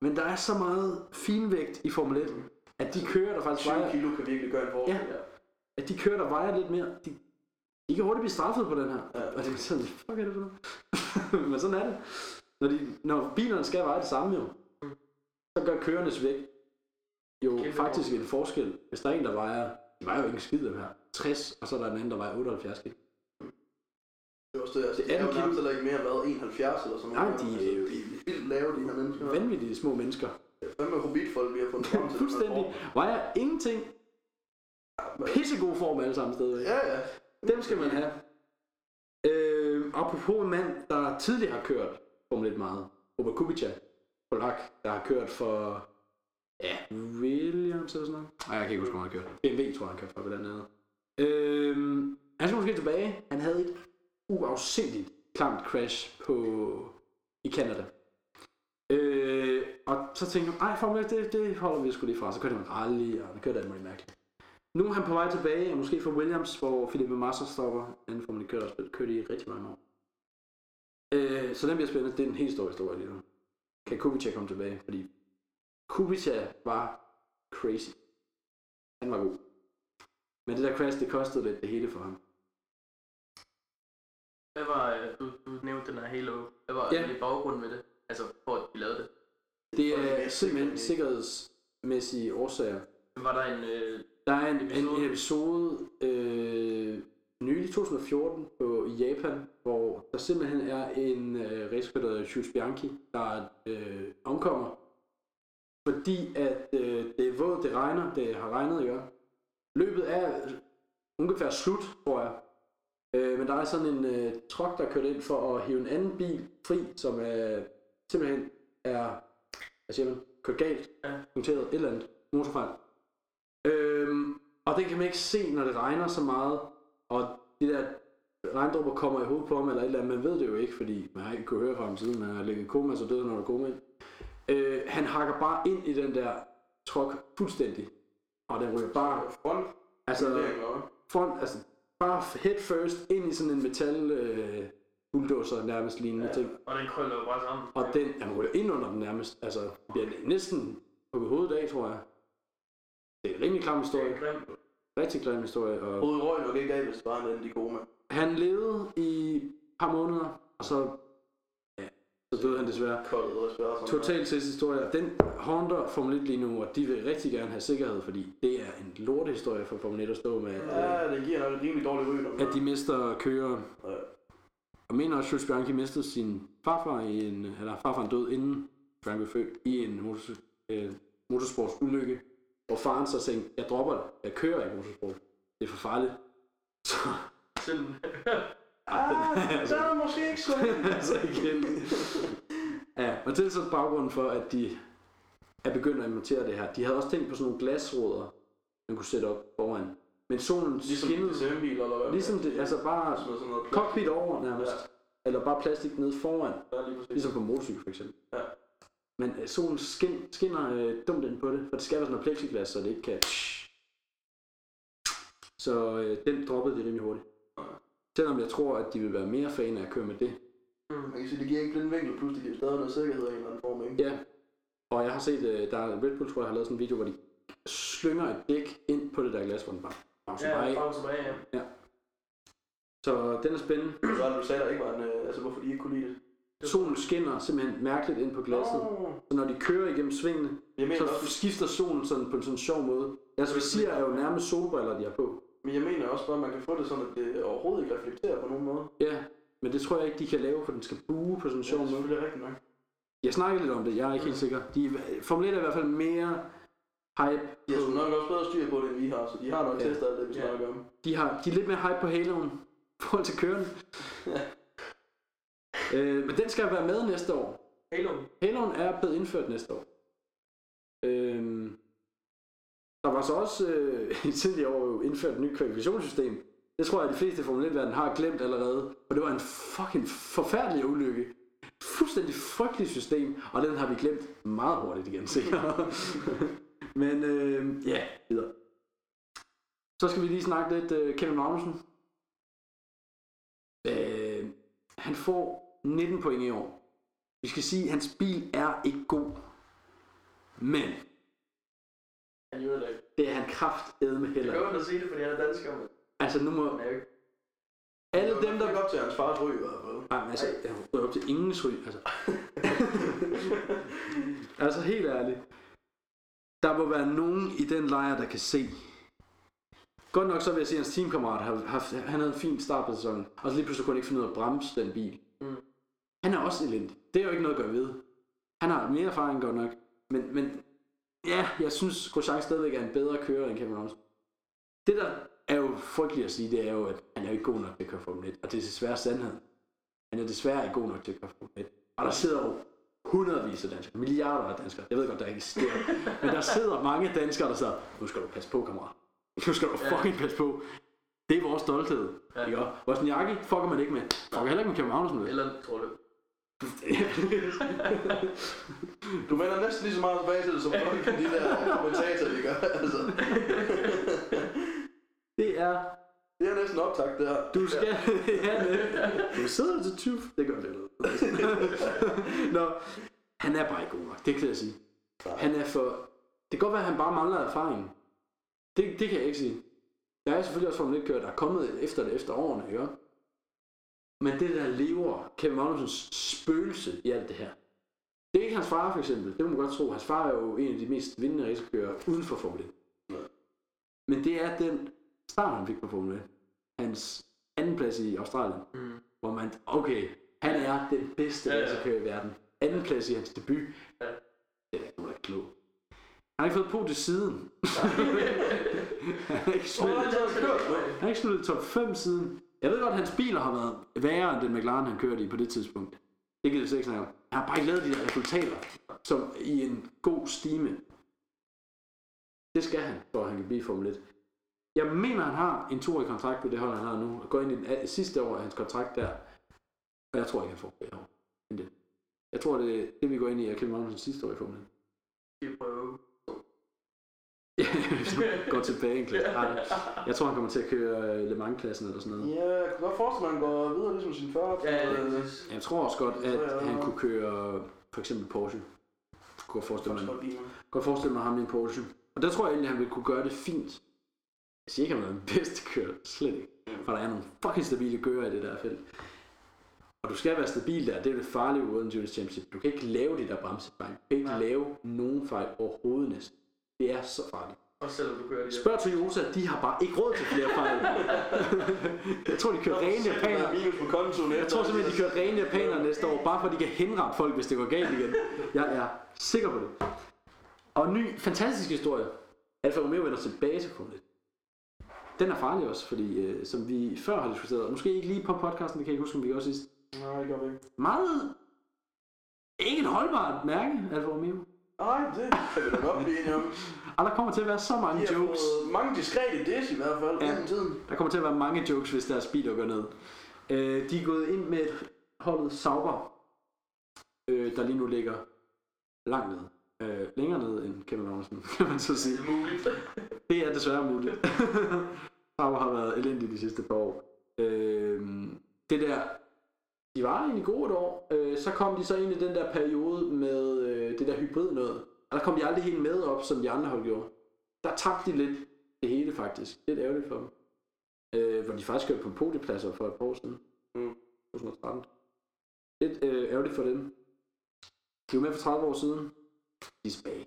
Men der er så meget finvægt i Formel 1, at de kører der faktisk 20 vejer, kilo kan virkelig gøre en forskel. Ja. At de kører der vejer lidt mere. De, de kan hurtigt blive straffet på den her. Og det er sådan, fuck er det for noget? Men sådan er det. Når, de, når bilerne skal veje det samme jo, så gør kørendes vægt jo Kæmpe faktisk en forskel. Hvis der er en, der vejer, de vejer jo ikke en skid dem her, 60, og så er der en anden, der vejer 78 kilo. Det er også det, altså, Det det er jo 18 nærmest heller ikke mere været 71 eller sådan Nej, noget. de er altså, jo- de er vildt lave, de her mennesker. Vanvittige små mennesker. Det er fandme hobbitfolk, vi har fundet frem til. Fuldstændig. Vejer ingenting. Pissegod form alle sammen steder. Ja, ja. Dem skal man have. Øh, apropos en mand, der tidligere har kørt Formel 1 meget. Robert Kubica, Polak, der har kørt for ja, Williams eller sådan noget. Nej, jeg kan ikke huske, hvor han har kørt. BMW tror jeg, han kørte for blandt andet. Øh, han skal måske tilbage. Han havde et uafsindigt klamt crash på, i Canada. Øh, og så tænkte jeg, ej, Formel 1, det, det holder vi sgu lige fra. Så kørte han rally, og han kørte alt muligt mærkeligt. Nu er han på vej tilbage, og måske for Williams, hvor Philippe Massa stopper. Anden Formel 1 kører også kørt i rigtig mange år. Øh, så den bliver spændende. Det er en helt stor historie lige nu. Kan Kubica komme tilbage? Fordi Kubica var crazy. Han var god. Men det der crash, det kostede lidt det hele for ham. Hvad var, øh, du, du nævnte den her Halo. Hvad var Ja. ja. baggrunden med det? Altså, for at de lavede det. Det For det er simpelthen sikkerhedsmæssige årsager. Var der en... Øh, Der er en Episode. en episode øh, nylig 2014 på, i Japan, hvor der simpelthen er en øh, racer, der hedder Bianchi, der øh, omkommer, fordi at øh, det er vådt, det regner, det har regnet, ikke? Løbet er ungefær slut, tror jeg. Øh, men der er sådan en øh, truck, der er kørt ind for at hive en anden bil fri, som er, simpelthen er, hvad siger man, kørt galt, Ja. punkteret, et eller andet, motorfejl. Øhm, og den kan man ikke se, når det regner så meget, og de der regndråber kommer i hovedet på ham, eller et eller andet, man ved det jo ikke, fordi man har ikke kunnet høre fra ham siden, man har ligget i koma, så døde, når der koma. Øh, han hakker bare ind i den der truck fuldstændig, og den ryger bare, Front. altså Altså, front, altså bare head first ind i sådan en metal øh, bulldozer nærmest lignende Ja. ting. og den krøller jo bare sammen. Og den, han ryger ind under den nærmest, altså bliver næsten på hovedet af, tror jeg. Det er en rimelig klam historie. grimt. Rigtig grim historie. Og Hovedet røg nok ikke af, hvis det var en anden i koma. han levede i et par måneder, og så ja, så døde han desværre. Koldet respirator. Total trist historie. Den håndter Formel 1 lige nu, og de vil rigtig gerne have sikkerhed, fordi det er en lortehistorie for Formel 1 at stå med, Ja, det giver nok et rimelig dårligt ry. når at de mister kører. Ja. Og mener også, at Bianchi mistede sin farfar i en, eller farfaren død inden Bianchi blev født i en motors, øh, motorsportsulykke, hvor faren så tænkte, jeg dropper det, jeg kører ikke motorsport, det er for farligt. Så, Selv Ah, så er det måske ikke så. altså igen. Ja, og det er så baggrunden for, at de er begyndt at implementere det her. De havde også tænkt på sådan nogle glasruder, man kunne sætte op foran. Men solen Ligesom skinnede, DCM-biler eller hvad? ligesom det, altså bare cockpit over nærmest. Eller bare plastik nede foran. Ja, lige præcis. Ligesom på motorcykel for eksempel. Ja. Men øh, solen skin, skinner øh, dumt ind på det, for det skal være sådan noget plexiglas, så det ikke kan... Så øh, den droppede de rimelig hurtigt. Selvom jeg tror, at de vil være mere fan af at køre med det. Man kan sige, det giver ikke blind vinkel, plus det giver stadig noget sikkerhed i en eller anden form, ikke? Ja. Og jeg har set, øh, der er Red Bull, tror jeg, har lavet sådan en video, hvor de slynger et dæk ind på det der glas, hvor den bare bouncer bare Ja, af. bare tilbage, ja. Så den er spændende. Så er det, du sagde, der ikke var en, øh, altså hvorfor de ikke kunne lide det. Solen skinner simpelthen mærkeligt ind på glasset. Nå. Så når de kører igennem svingene, mener, så også, skifter solen sådan på en sådan sjov måde. Deres visir er jo nærmest solbriller, de har på. men jeg mener også bare, at man kan få det sådan, at det overhovedet ikke reflekterer på nogen måde. Ja, men det tror jeg ikke, de kan lave, for den skal bue på sådan en Ja, sjov det er måde. rigtigt nok. Jeg snakker lidt om det, jeg er ikke helt sikker. De, Formel 1 er i hvert fald mere hype. De har sgu nok også bedre styr på det, end vi har, så de har nok Ja. testet alt det, vi Ja. snakker om. De, har, de er lidt mere hype på haloen i forhold til køren. Øh, men den skal være med næste år. Halo. Haloen er blevet indført næste år. Øhm, der var så også øh, i tidligere år indført et nyt kvalifikationssystem. Det tror jeg, at de fleste i Formel 1-verden har glemt allerede. Og det var en fucking forfærdelig ulykke. Fuldstændig frygteligt system, og den har vi glemt meget hurtigt igen, sikkert. Men øh, ja, videre. Så skal vi lige snakke lidt øh, Kevin Magnussen. Øh, han får 19 point i år. Vi skal sige, at hans bil er ikke god. Men det ikke. det er han kraftedme Jeg heller. kan ikke. godt sige det, fordi han er dansker, men Altså nu må han er jo ikke. alle dem, der... op til hans fars ryg i hvert fald. Ej, men altså, jeg har op til ingen ryg, altså. altså helt ærligt. Der må være nogen i den lejr, der kan se. Godt nok så vil jeg sige, at hans teamkammerat har haft, han havde en fin start på sæsonen, og så lige pludselig kunne han ikke finde ud af at bremse den bil. Han er også elendig. Det er jo ikke noget at gøre ved. Han har mere erfaring godt nok. Men, men ja, jeg synes, Grosjean stadigvæk er en bedre kører end Kevin Magnussen. Det der er jo frygteligt at sige, det er jo, at han er ikke god nok til at køre Formel 1. Og det er desværre sandhed. Han er desværre ikke god nok til at køre Formel 1. Og der sidder jo hundredvis af danskere, milliarder af danskere. Jeg ved godt, der ikke eksisterer. men der sidder mange danskere, der siger, nu skal du passe på, kammerat. Nu skal du fucking passe på. Det er vores stolthed. Ja. Ikke? også? Wozniacki fucker man ikke med. Fucker heller ikke med Kevin Magnussen med. Eller tror du. Mener næsten lige så meget tilbage til det, som folk de der kommentatorer, de gør. Altså, det er det er næsten optagt, det her. Du skal ja, det. Du sidder til 20. Det gør det. Nå, han er bare ikke god nok. Det kan jeg sige. Han er for... Det kan godt være, at han bare mangler erfaring. Det, det kan jeg ikke sige. Der er selvfølgelig også Formel 1 der er kommet efter det efter årene, ikke? Men det der lever Kevin Magnusens spøgelse i alt det her. Det er ikke hans far for eksempel. Det må man godt tro. Hans far er jo en af de mest vindende racerkører uden for Formel 1. Men det er den start, han fik på Formel 1. Hans anden plads i Australien. Mm. Hvor man, okay, han er den bedste Ja, ja. racerkører i verden. Anden plads i hans debut. Ja. Det er ikke klog. Han har ikke fået på til siden. han har ikke sluttet, nu? han har ikke sluttet top 5 siden. Jeg ved godt, at hans biler har været værre end den McLaren, han kørte i på det tidspunkt. Det gider jeg ikke snakke om. Han har bare ikke lavet de der resultater, som i en god stime. Det skal han, for at han kan blive Formel 1. Jeg mener, han har en toårig kontrakt på det hold, han har nu. Og går ind i den sidste år af hans kontrakt der. Og jeg tror ikke, han får det år. end det. Jeg tror, det, det vi går ind i, er Kevin Magnussen sidste år i Formel 1. Det prøver. Ja, hvis du går tilbage en klasse. Ej, Jeg tror, han kommer til at køre øh, Le Mans-klassen eller sådan noget. Ja, jeg kan godt forestille mig, at han går videre ligesom sin far. Ja, ja, Øh, præcis. Jeg tror også godt, at han kunne køre for eksempel Porsche. Jeg kunne godt forestille mig, mig. godt forestille mig ham i en Porsche. Og der tror jeg egentlig, at han ville kunne gøre det fint. Jeg siger ikke, at han er den bedste kører. Slet ikke. For der er nogle fucking stabile kører i det der felt. Og du skal være stabil der, det er det farlige World Endurance Championship. Du kan ikke lave de der bremsefejl. Du kan ikke Nej. lave nogen fejl overhovedet næsten. Det er så farligt. Også selvom du kører de Spørg Toyota, de har bare ikke råd til flere fejl. jeg tror, de kører rene japanere. Minus på kontoen Jeg tror simpelthen, de kører rene japanere næste år, bare for at de kan henrette folk, hvis det går galt igen. Jeg er sikker på det. Og en ny, fantastisk historie. Alfa Romeo vender tilbage til Formel 1. Den er farlig også, fordi øh, som vi før har diskuteret, måske ikke lige på podcasten, det kan jeg ikke huske, om vi gjorde sidst. Nej, det gør vi ikke. Meget ikke et holdbart mærke, Alfa Romeo. Nej, det kan vi da godt blive enige om. Og der kommer til at være så mange De har jokes. fået mange diskrete dish i hvert fald Ja. gennem tiden. Der kommer til at være mange jokes, hvis deres biler går ned. Øh, de er gået ind med et holdet Sauber, øh, der lige nu ligger langt nede. Øh, længere nede end Kevin Magnussen, kan man så sige. Det er muligt. Det er desværre muligt. Sauber har været elendig de sidste par år. Øh, det der, de var egentlig gode et år. Øh, så kom de så ind i den der periode med øh, det der hybrid noget. Og der kom de aldrig helt med op, som de andre hold gjorde. Der tabte de lidt det hele faktisk. Lidt ærgerligt for dem. Øh, hvor de faktisk kørte på podiepladser for et par år siden. Mm. 2013. Lidt øh, ærgerligt for dem. De var med for 30 år siden. De er tilbage.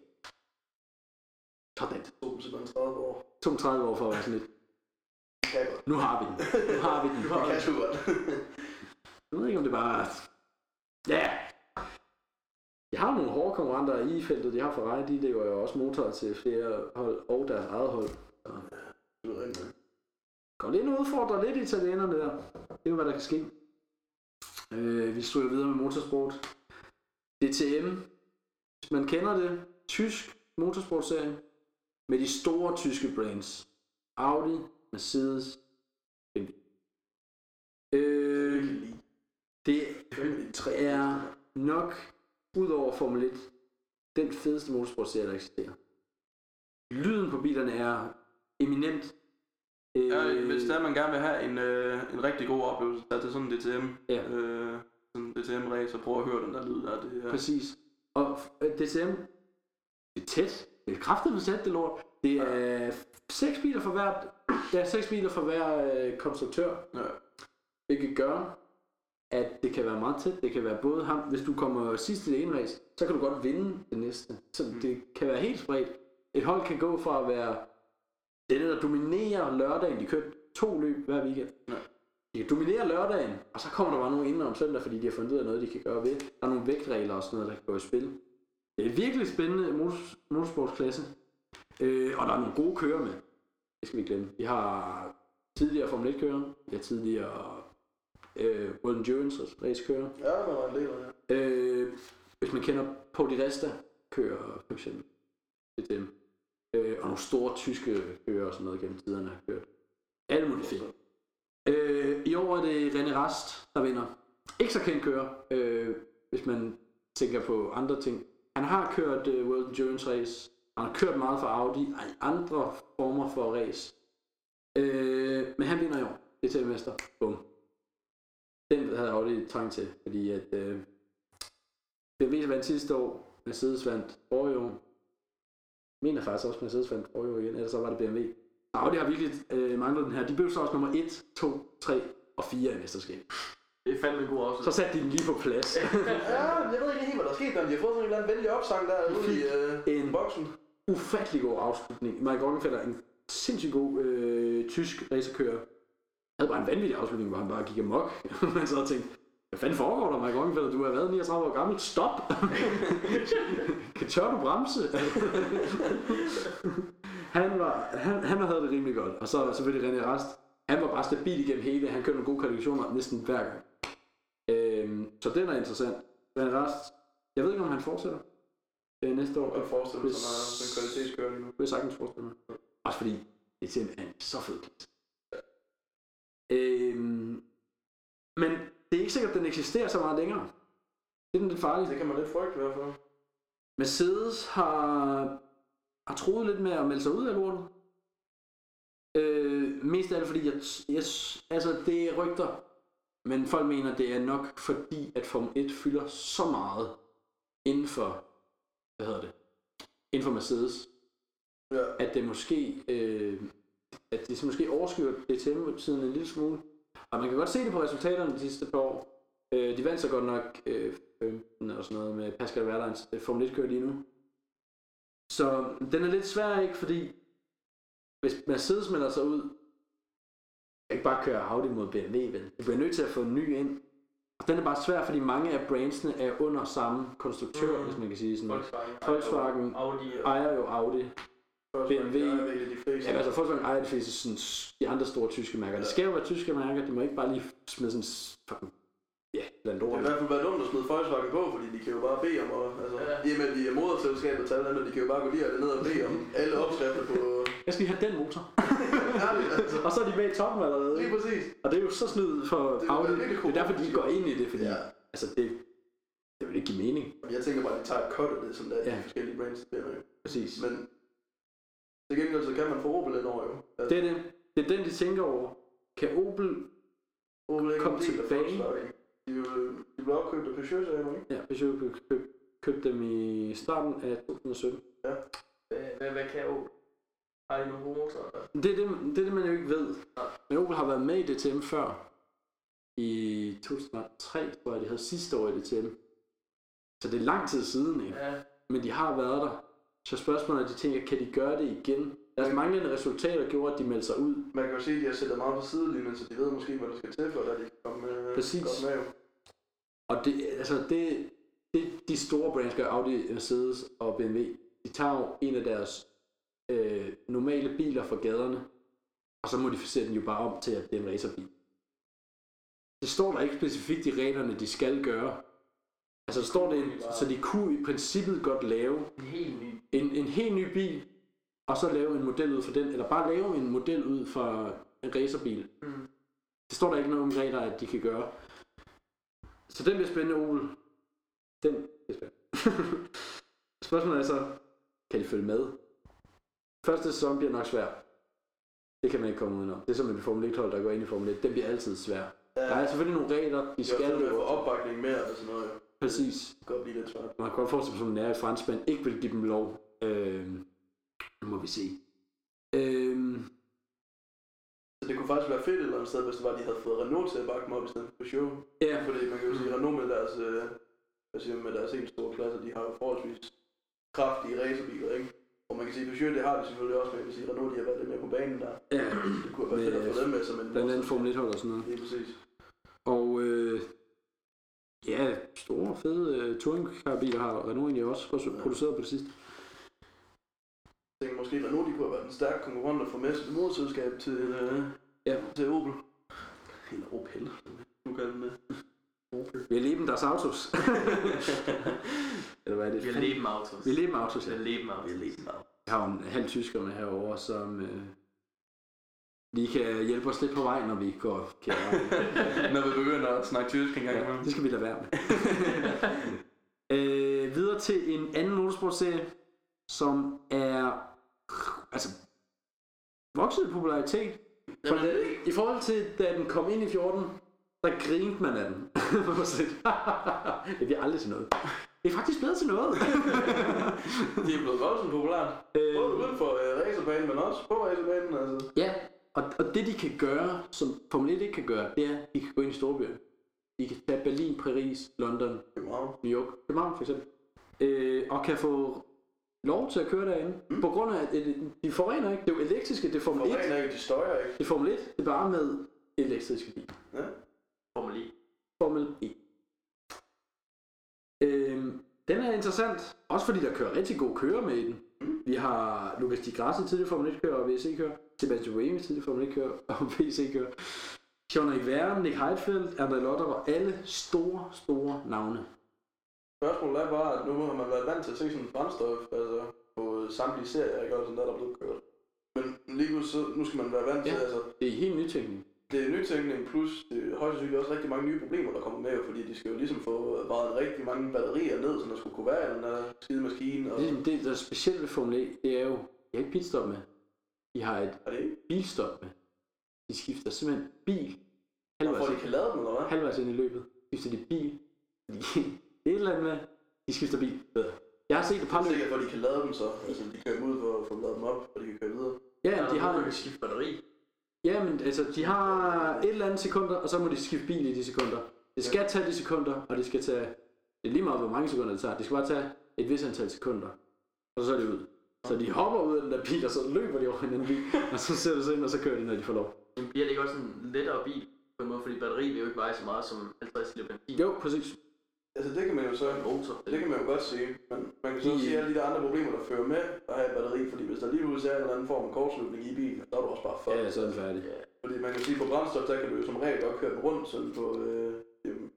Sådan. To simpelthen 30 år. 32 år for at være sådan lidt. Nu har vi den. Nu har vi den. Det kan sgu godt. Jeg ved ikke, om det bare. Ja. De har nogle hårde konkurrenter i feltet. De har Ferrari, de lever jo også motor til flere hold og deres eget hold. Så går lidt og udfordrer lidt italienerne der. Det er hvad der kan ske. Øh, vi stryger videre med motorsport. DTM. Hvis man kender det, tysk motorsportserie med de store tyske brands. Audi, Mercedes, BMW. Øh, det er nok, udover Formel 1, den fedeste motorsportserie, der eksisterer. Lyden på bilerne er eminent. Øh, Ja, hvis der man gerne vil have en, øh, en rigtig god oplevelse, så er det sådan en DTM, Ja. øh, sådan en DTM-race, og prøv at høre den der lyd der. Det er, Præcis. Og øh, DTM, det er tæt. Det er kraftigt tæt, det lort. Det er seks biler for hvert, der er seks biler for hver øh, konstruktør, ja. hvilket gør, at det kan være meget tæt. Det kan være både ham, hvis du kommer sidst i det ene race, så kan du godt vinde det næste. Så Mm. det kan være helt spredt. Et hold kan gå fra at være den, der dominerer lørdagen. De kører to løb hver weekend. Ja. De kan dominere lørdagen, og så kommer der bare nogen inden om søndag, fordi de har fundet ud af noget, de kan gøre ved. Der er nogle vægtregler og sådan noget, der kan gå i spil. Det er virkelig spændende motors- motorsportsklasse. Øh, og der er nogle gode kører med. Det skal vi glemme. Vi har tidligere Formel 1 kører. Vi har tidligere øh, World Endurance race kører. Ja, der var en del af det. Øh, hvis man kender Paul Di Resta kører for eksempel. Er dem. Øh, og nogle store tyske kører og sådan noget gennem tiderne har kørt. Alle mulige fint. Øh, I år er det René Rast, der vinder. Ikke så kendt kører, øh, hvis man tænker på andre ting. Han har kørt øh, World Endurance Race. Han har kørt meget for Audi og andre former for race. Øh, men han vinder i år. Det er til mester. Bum. Den havde Audi trængt til, fordi at øh, BMW vandt sidste år, Mercedes vandt forrige år. Jeg mener faktisk også, Mercedes vandt forrige år igen, ellers så var det BMW. Audi har virkelig øh, manglet den her. De blev så også nummer 1, 2, 3 og 4 i mesterskab. Det er fandme en god Så afslutning. satte de den lige på plads. Ja, jeg ved ikke helt, hvad der er sket, men de har fået sådan en eller anden venlig opsang der ude i øh, En- boksen. Ufattelig god afslutning. Mike Rockenfeller, en sindssygt god øh, tysk racerkører, havde bare en vanvittig afslutning, hvor han bare gik amok. Man så og tænkte, hvad fanden foregår der, Mike Rockenfeller? Du har været 39 år gammel. Stop! kan tør du bremse? han, var, han, han havde det rimelig godt. Og så selvfølgelig René Rast. Han var bare stabil igennem hele. Han kørte nogle gode kvalifikationer næsten hver gang. Øhm, så den er interessant. René Rast, jeg ved ikke, om han fortsætter øh, næste år. Jeg forestiller mig, Hvis- sådan en kvalitetskører lige nu. Det jeg sagtens forestille mig. Også fordi det er en så fed klasse. Øhm, men det er ikke sikkert, at den eksisterer så meget længere. Det er den lidt farligt. Det kan man lidt frygte i hvert fald. Mercedes har, har troet lidt med at melde sig ud af lortet. Øh, mest af det fordi, jeg, jeg, altså det er rygter, men folk mener, det er nok fordi, at Formel 1 fylder så meget inden for, hvad hedder det, inden for Mercedes, Ja. at det måske, øh, at det måske overskyer DTM-tiden en lille smule. Og man kan godt se det på resultaterne de sidste par år. Øh, de vandt så godt nok øh, 15 og sådan noget med Pascal Wehrleins øh, Formel 1 kører lige nu. Så den er lidt svær, ikke? Fordi hvis Mercedes melder sig ud, kan ikke bare køre Audi mod BMW, vel? Du bliver nødt til at få en ny ind. Og den er bare svær, fordi mange af brandsene er under samme konstruktør, Mm. hvis man kan sige sådan. Volkswagen. Volkswagen Audi og... ejer jo Audi. BMW. Ja, altså Volkswagen ejer de fleste sådan, de andre store tyske mærker. Det skal jo være tyske mærker, de må ikke bare lige smide sådan fucking, ja, blandt Det ord. kan i hvert fald være dumt at smide Volkswagen på, fordi de kan jo bare bede om, at, altså, Ja. i og med at de er moderselskabet til alle andre, de kan jo bare gå lige ned og bede om alle opskrifter på... Jeg skal lige have den motor. Ærligt, altså. Og så er de med i toppen allerede. Lige præcis. Og det er jo så snyd for Det Audi. Det er derfor, de går ind i det, fordi Ja. altså, det, det vil ikke give mening. Jeg tænker bare, at de tager et cut af det, som der er Ja. de forskellige brands, jo. Præcis. Men til gengæld, så kan man få Opel ind over jo. Altså, Det er det. Det er den, de tænker over. Kan Opel... Opel ikke kom en del af tilbage. De, de blev opkøbt af Peugeot, sagde ikke? Ja, Peugeot køb, køb, købte dem i starten af 2017. Hvad, hvad, hvad kan Opel? Har de nogle gode motorer? Det er det, det er det, man jo ikke ved. Nej. Men Opel har været med i DTM før. I 2003, tror jeg, de havde sidste år i DTM. Så det er lang tid siden, ikke? Ja, Men de har været der. Så spørgsmålet er, de tænker, kan de gøre det igen? Deres manglende resultater gjorde, at de meldte sig ud. Man kan jo se, at de har sættet meget på sidelinjen, så de ved måske, hvad der skal til, for at de kan komme, øh, Præcis. komme med. Og det, altså det, det, de store brands gør, Audi, Mercedes og BMW, de tager jo en af deres øh, normale biler fra gaderne, og så modificerer den jo bare om til, at det er en racerbil. Det står der ikke specifikt i reglerne, de skal gøre. Altså der står det, så de kunne i princippet godt lave en helt ny. en, en helt ny bil, og så lave en model ud for den, eller bare lave en model ud for en racerbil. Mm. Det står der ikke noget om regler, at de kan gøre. Så den bliver spændende, Opel. Den bliver spændende. Spørgsmålet er så, kan de følge med? Første sæson bliver nok svær. Det kan man ikke komme udenom. Det er som en Formel 1 hold, der går ind i Formel 1. Den bliver altid svær. Der er selvfølgelig nogle regler, de skal leve op opbakning mere og sådan noget. Præcis. Det kan godt blive lidt svært. Man kan godt forestille sig, at en franskmand ikke vil give dem lov. Øh, nu må vi se. Øh, Så det kunne faktisk være fedt et eller andet sted, hvis det var, de havde fået Renault til at bakke dem op i stedet for Peugeot. ja, Fordi man kan jo sige, at Renault med deres, øh, hvad siger med deres helt store klasser, de har jo forholdsvis kraftige racerbiler, ikke? Og man kan sige, at Peugeot, det har de selvfølgelig også, men jeg kan sige, at Renault, de har været lidt mere på banen der. ja, Det kunne være fedt at få dem med som en... blandt andet Formel 1 hold og sådan noget. Lige præcis. Og øh, ja, store, fede øh, touringcarbiler har Renault egentlig også produ- produceret på det sidste. Jeg tænker måske, at Renault, de kunne have været en stærk konkurrent og få med sit moderselskab til, øh, Ja. til Opel. Eller Opel, nu kalder den det. Vi leben das Autos. Eller hvad er det? Wir leben Autos. Vi leben Autos, ja. Wir leben Autos. Vi leben meget. Jeg har jo en halv tysker med herovre, som øh, lige kan hjælpe os lidt på vej, når vi går kære. Når vi begynder at snakke tysk en gang ja, det skal vi lade være med. øh, videre til en anden motorsportserie, som er altså vokset i popularitet. For Jamen, det, I forhold til, da den kom ind i 14, der grinte man af den. Det bliver aldrig til noget. Det er faktisk blevet til noget. de er blevet voldsomt populært. Øh, Både uden for øh, racerbanen, men også på racerbanen. Altså. Ja, og, og det de kan gøre, som Formel 1 ikke kan gøre, det er, at de kan gå ind i storbyer. De kan tage Berlin, Paris, London, København. New York, København for eksempel, øh, og kan få lov til at køre derinde, mm. på grund af, at det- de forurener ikke. Det er jo elektriske, det er Formel 1. Forurener ikke, de støjer ikke. Det er Formel 1, det er bare med elektriske biler. Ja. Formel 1. Formel E. Øhm, den er interessant, også fordi der kører rigtig god kører med i den. Mm. Vi har Lucas Di Grassi tidligere Formel 1 kører og VC Sebastian Buemi tidligere Formel 1 kører og VC kører. Jean-Eric Verden, Nick Heidfeld, André Lotter og alle store, store navne. Spørgsmålet er bare, at nu har man været vant til at se sådan brændstof, altså på samtlige serier, ikke? Og sådan der, der er blevet kørt. Men lige nu, så, nu skal man være vant til, Ja. altså, Det er helt nytænkning. det er nytænkning, plus det er højst sandsynligt også rigtig mange nye problemer, der kommer med, fordi de skal jo ligesom få vejet rigtig mange batterier ned, så der skulle kunne være i den der skide maskine. Og, Det, det, der er specielt ved Formel E, det er jo, de har ikke pitstop med. De har et er det ikke? bilstop med. De skifter simpelthen bil. Hvorfor Halvvejs, de kan lade dem, eller hvad? halvvejs ind i løbet. Skifter de bil. De, det er et eller andet med, de skifter bil. Jeg har set et par Jeg er løb. sikker på, at de kan lade dem så. Altså, de kører dem ud for at få ladet dem op, og de kan køre videre. Ja, de har, kan skifte batteri. ja, men altså, de har et eller andet sekunder, og så må de skifte bil i de sekunder. Det skal tage de sekunder, og det skal tage, det er lige meget, hvor mange sekunder det tager. Det skal bare tage et vis antal sekunder, og så er det ud. Så de hopper ud af den der bil, og så løber de over i en anden bil, og så sætter de sig ind, og så kører de, når de får lov. Men bliver det ikke også en lettere bil på en måde, fordi batteri vil jo ikke veje så meget som 50 liter benzin. Jo, præcis. Altså det kan man jo så, motor. det kan man jo godt sige, men man kan så sige alle de der andre problemer, der fører med at have et batteri, fordi hvis der lige pludselig er en eller anden form for kortslutning i bilen, så er du også bare fucked. Ja, så er det færdigt. Ja. Fordi man kan sige, på brændstof, der kan du jo som regel godt køre den rundt sådan på øh, sådan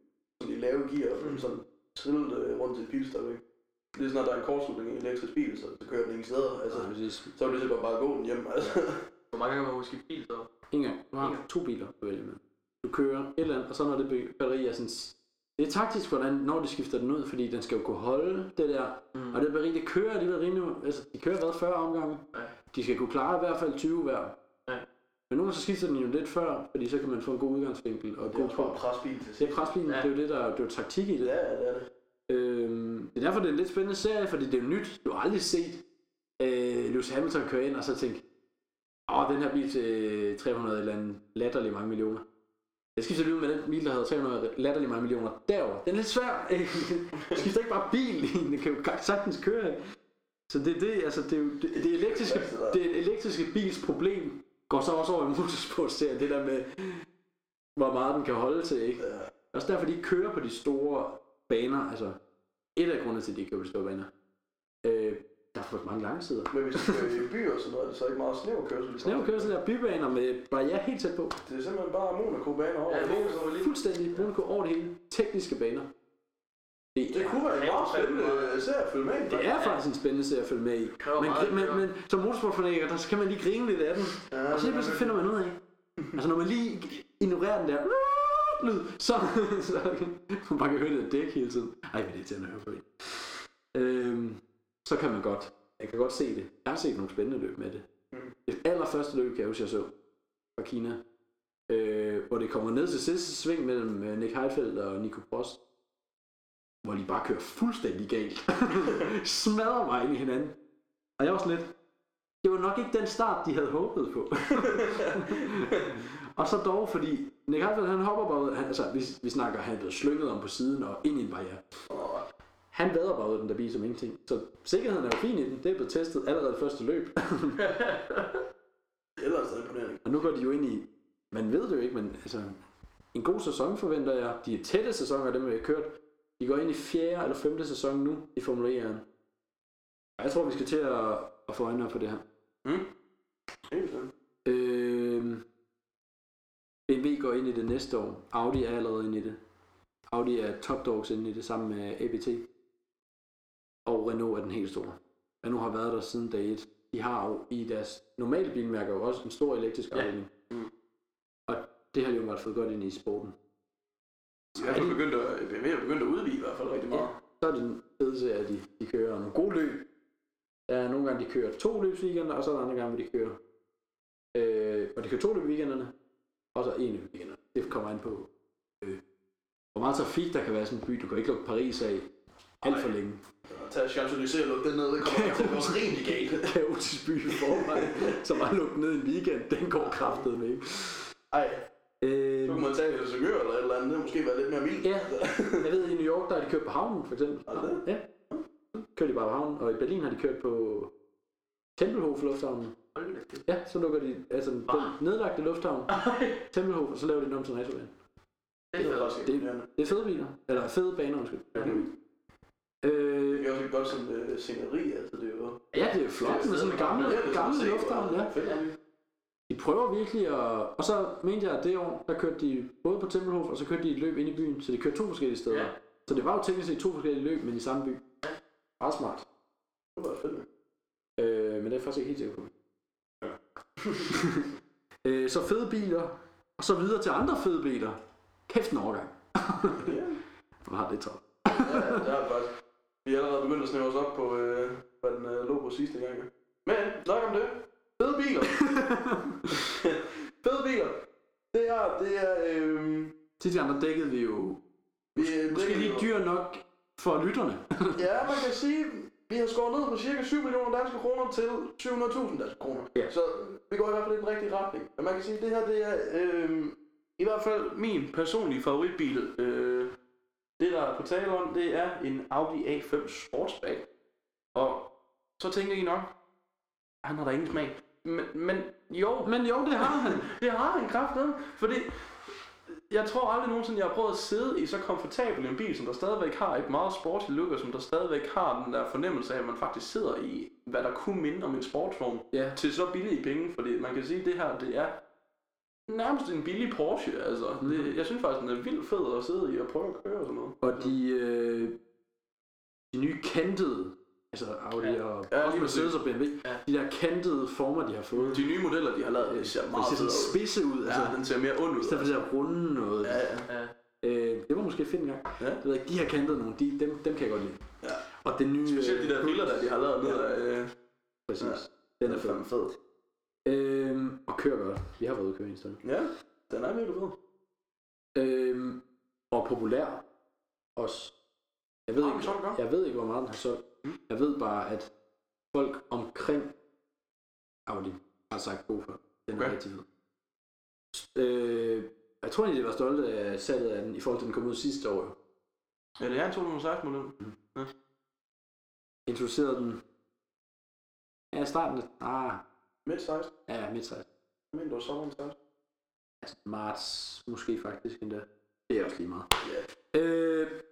de lave gear, og Mm. sådan trillet øh, rundt til et pilstop, ikke? Lige snart der er en kortslutning i en elektrisk bil, så, så kører den ingen steder. Altså, Ja, præcis. så er det lige så bare gå den hjem. Altså. Hvor mange gange har man måske bil så? En gang. Du har to biler, du vælger med. Du kører et eller andet, og så når det batteri er sådan... Det er taktisk, hvordan, når de skifter den ud, fordi den skal jo kunne holde det der. Mm. Og det batteri, det kører alligevel rimelig... Altså, de kører hvad, 40 omgange? Ja. De skal kunne klare i hvert fald 20 hver. Ja. Men nogle gange så skifter den jo lidt før, fordi så kan man få en god udgangsvinkel og Det er god også bare presbil Det er presbilen, Ja. det er jo det, der det er jo taktik i det. Ja, det er det. Øhm, det er derfor, det er en lidt spændende serie, fordi det er jo nyt. Du har aldrig set øh, Lewis Hamilton køre ind og så tænke, åh, den her bil til 300 eller andet latterlig mange millioner. Jeg skifter lige ud med den bil, der hedder 300 latterlig mange millioner derover. Den er lidt svær. Du skifter ikke bare bil den, kan jo sagtens køre. Så det er det, altså det, er jo, det, det, elektriske, det elektriske bils problem går så også over i motorsportserien, det der med, hvor meget den kan holde til, ikke? Også derfor, de kører på de store baner, altså et af grundene til, at de store baner. Øh, der er for mange langsider. Men hvis du kører i byer og sådan noget, er det så ikke meget snæver kørsel? Snæver kørsel der bybaner med barriere helt tæt på. Det er simpelthen bare Monaco-baner over. Ja, det hele. Lige- Fuldstændig Monaco over det hele. Tekniske baner. Det, Det kunne være en meget spændende serie at følge med i. det er faktisk en spændende serie at følge med i. Men, men, men som motorsportfanatiker, der kan man lige grine lidt af den. Ja, Og så pludselig finder man ud af, altså når man lige ignorerer den der lyd, så, så man bare kan høre det der dæk hele tiden. Ej, men det er til at høre på det. Øhm, så kan man godt, jeg kan godt se det. Jeg har set nogle spændende løb med det. Mm. Det allerførste løb, kan jeg huske, jeg så fra Kina, øh, hvor det kommer ned til sidste sving mellem øh, Nick Heidfeld og Nico Prost, hvor de bare kører fuldstændig galt. Smadrer mig ind i hinanden. Og jeg var sådan lidt, det var nok ikke den start, de havde håbet på. og så dog, fordi Nick Heidfeld, han hopper bare ud, han, altså vi, vi snakker, han er blevet slynget om på siden og ind i en barriere. Han vader bare ud den der bil som ingenting. Så sikkerheden er jo fin i den, det er blevet testet allerede første løb. Ellers er det imponerende. og nu går de jo ind i, man ved det jo ikke, men altså, en god sæson forventer jeg. De er tætte sæsoner, dem vi har kørt. De går ind i fjerde eller femte sæson nu i Formel 1'eren. Og jeg tror, vi skal til at, at få øjnene op for det her. Mm. Helt sådan. Øh, Går ind i det næste år. Audi er allerede inde i det. Audi er top dogs inde i det sammen med ABT. Og Renault er den helt store. Renault har været der siden dag 1. De har jo i deres normale bilmærker jo også en stor elektrisk Ja. afdeling. Mm. Og det har de jo fået godt ind i sporten. I hvert fald begyndt at, BMW er begyndt at udvide i hvert fald rigtig meget. Så er det den fede serie, at de, de kører nogle gode løb. Der er nogle gange, de kører to løbsweekender, og så er der andre gange, hvor de kører. Øh, og de kører to løb weekenderne, og så en weekenderne. Det kommer an på, øh, hvor meget trafik der kan være i sådan en by. Du kan ikke lukke Paris af alt for længe. Tag Champs-Élysées og lukke den ned, det kommer til at rimelig galt. Kaotisk by i forvejen, som bare lukket ned en weekend, den går kraftet med. Ej, Øh, så kunne man tage Helsingør eller et eller andet, det måske være lidt mere vildt. Ja, jeg ved, i New York, der har de kørt på havnen, for eksempel. Det? Ja. Så kører de bare på havnen, og i Berlin har de kørt på Tempelhof Lufthavnen. Ja, så lukker de, altså den nedlagte lufthavn, Tempelhof, og så laver de den om til en racerbane. det er faktisk Det-. Det er fede biler, eller fede baner, undskyld. Øh, Det er også et godt sådan uh, sceneri, altså det er jo... ja, det er flot med sådan en gammel, Det er gammel sådan at se, lufthavn, hvor ja. De prøver virkelig at... Og så mente jeg, at det år, der kørte de både på Tempelhof, og så kørte de et løb ind i byen, så de kørte to forskellige steder. Ja. Så det var jo teknisk set to forskellige løb, men i samme by. Meget smart. Det var fedt. Øh, men det er jeg faktisk ikke helt sikker på. øh, så fede biler, og så videre til andre fede biler. Kæft en overgang. Ja, Hvor har det travlt. ja, det det faktisk. Vi er allerede begyndt at snæve os op på, øh, hvad den øh, lå på sidste gang. Men, nok om det. Fede biler. Fede biler. Det her, det er... Øh, Sidste gang der dækkede vi jo vi, øh, måske lige dyr nok for lytterne. Ja, man kan sige, vi har skåret ned på cirka 7 millioner danske kroner til 700.000 danske kroner. Ja. Så vi går i hvert fald i den rigtige retning. Men man kan sige, at det her det er øh, i hvert fald min personlige favoritbil øh, Det, der er på tale om, det er en Audi A5 Sportsback. Og så tænker I nok, han har da ingen smag. Men, men jo, Men jo, det har han. det har han kraften, fordi jeg tror aldrig nogensinde, jeg har prøvet at sidde i så komfortabel en bil, som der stadigvæk har et meget sporty look, og som der stadigvæk har den der fornemmelse af, at man faktisk sidder i, hvad der kunne minde om en sportsvogn, Ja. til så billige penge, fordi man kan sige, at det her, det er nærmest en billig Porsche, altså. Mm. Det, jeg synes faktisk, den er vildt fed at sidde i og prøve at køre og sådan noget. Og de, øh, de nye kantede, altså Audi Ja. og Ja, lige Mercedes og BMW, Ja. de der kantede former, de har fået, De nye modeller, de har lavet, det ser det meget ser sådan ud. spidse ud. Altså, Ja, den ser mere ond ud. I stedet for det der runde noget. Ja, ja. Ja. Øh, det var måske fedt en gang. Ja. Ved ikke, de har kantet nogle, de, dem, dem kan jeg godt lide. Ja. Og den nye... Specielt de der øh, biler, der de har lavet ned Ja. af... Øh, Præcis. Ja. Den er fandme fed. Øhm, og kører godt. Vi har været ude at køre en stund. Ja, den er virkelig fed. Øhm, og populær også. Jeg ved, ikke, jeg ved ikke, hvor meget den har solgt. Mm. Jeg ved bare, at folk omkring Audi har sagt god for. Den er Okay. rigtig fed. Øh, jeg tror egentlig, de var stolte af salget af den, i forhold til, at den kom ud sidste år. Ja, det er en 2016 model. Introducerede den... Ja, starten. Ah, Midt 16. ja, midt 16. Jeg mener, det var sommeren 16. Altså marts måske faktisk endda. Det er også lige meget. Ja. Øh,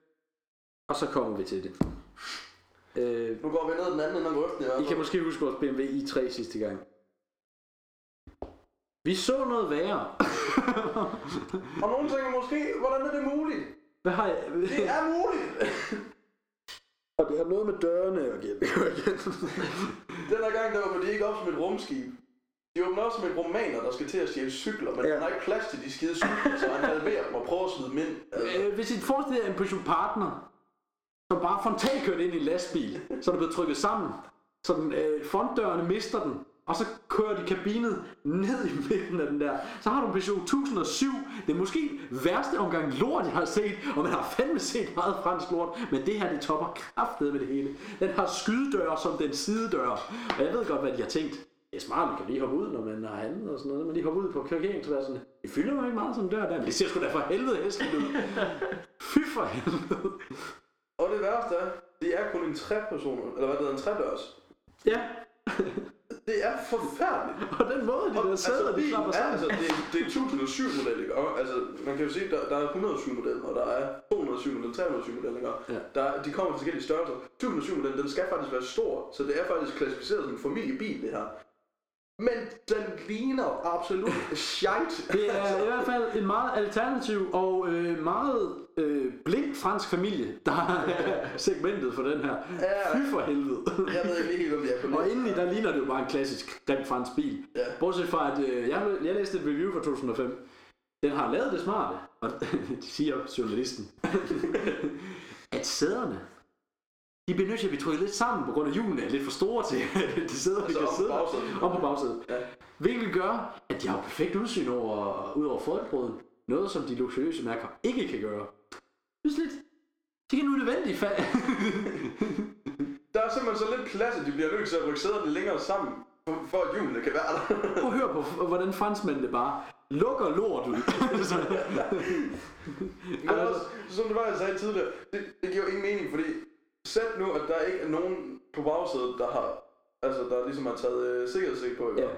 og så kommer vi til det. Øh, Nu går vi ned den anden ende af grøften i hvert I fald. kan måske huske vores BMW i3 sidste gang. Vi så noget værre. Og nogen tænker måske, hvordan er det muligt? Hvad har jeg? Det er muligt! Og det har noget med dørene at gøre. Den her gang, der var de ikke op som et rumskib. De åbner op som et romaner, der skal til at stjæle cykler, men Ja. ja. han har ikke plads til de skide cykler, så han halverer dem og prøver at smide dem ind. Altså, Øh, Hvis I forestiller jer en Peugeot Partner, som bare frontalt kørte ind i en lastbil, så er der blevet trykket sammen, så den, øh, frontdørene mister den, og så kører de kabinet ned i midten af den der. Så har du en Peugeot 1007. Det er måske værste omgang lort, jeg har set, og man har fandme set meget fransk lort, men det her, det topper kraftet med det hele. Den har skydedøre som den sidedør, og jeg ved godt, hvad de har tænkt. Det er smart, man kan lige hoppe ud, når man har handlet og sådan noget. Man lige hopper ud på parkeringspladsen. Det fylder jo ikke meget som dør der, men det ser sgu da for helvede hæsligt ud. Fy for helvede. Og det værste er, det er kun en tre personer, eller hvad det hedder, en tredørs. Ja, Det er forfærdeligt. og den måde, de der sæder, de bilen klapper er, sammen. altså, det, er, det er 1007 model, ikke? Og, altså, man kan jo sige, der, der er 107 model, og der er 207 model, 307 model, ikke? Ja. Der, de kommer i forskellige størrelser. 1007 model, den skal faktisk være stor, så det er faktisk klassificeret som en familiebil, det her. Men den ligner absolut shite. Det er i hvert fald en meget alternativ og øh, meget øh, blind fransk familie, der er segmentet for den her. Ja. Fy for helvede. Jeg ved ikke helt, om er på Og indeni, der ligner det jo bare en klassisk grim fransk bil. Ja. Bortset fra, at øh, jeg, jeg læste et review fra 2005. Den har lavet det smarte, og det siger journalisten, at sæderne, de bliver nødt til at blive trykket lidt sammen, på grund af hjulene er lidt for store til, at de sæder, Altså, kan om på sidde om på bagsædet. Ja. Hvilket gør, at de har perfekt udsyn over, ud over folkebrøden. Noget, som de luksuriøse mærker ikke kan gøre. Det er lidt, det er nu nødvendigt. Fa- Der er simpelthen så lidt plads, at de bliver nødt til at rykke sæderne længere sammen, for, for at hjulene kan være der. Prøv at høre på, hvordan franskmændene bare lukker lort ud. Så- Men også, som det var, jeg sagde tidligere, det, det giver jo ingen mening, fordi sæt nu, at der ikke er nogen på bagsædet, der har, altså der ligesom har taget øh, sikkerhedssæk på? Ja.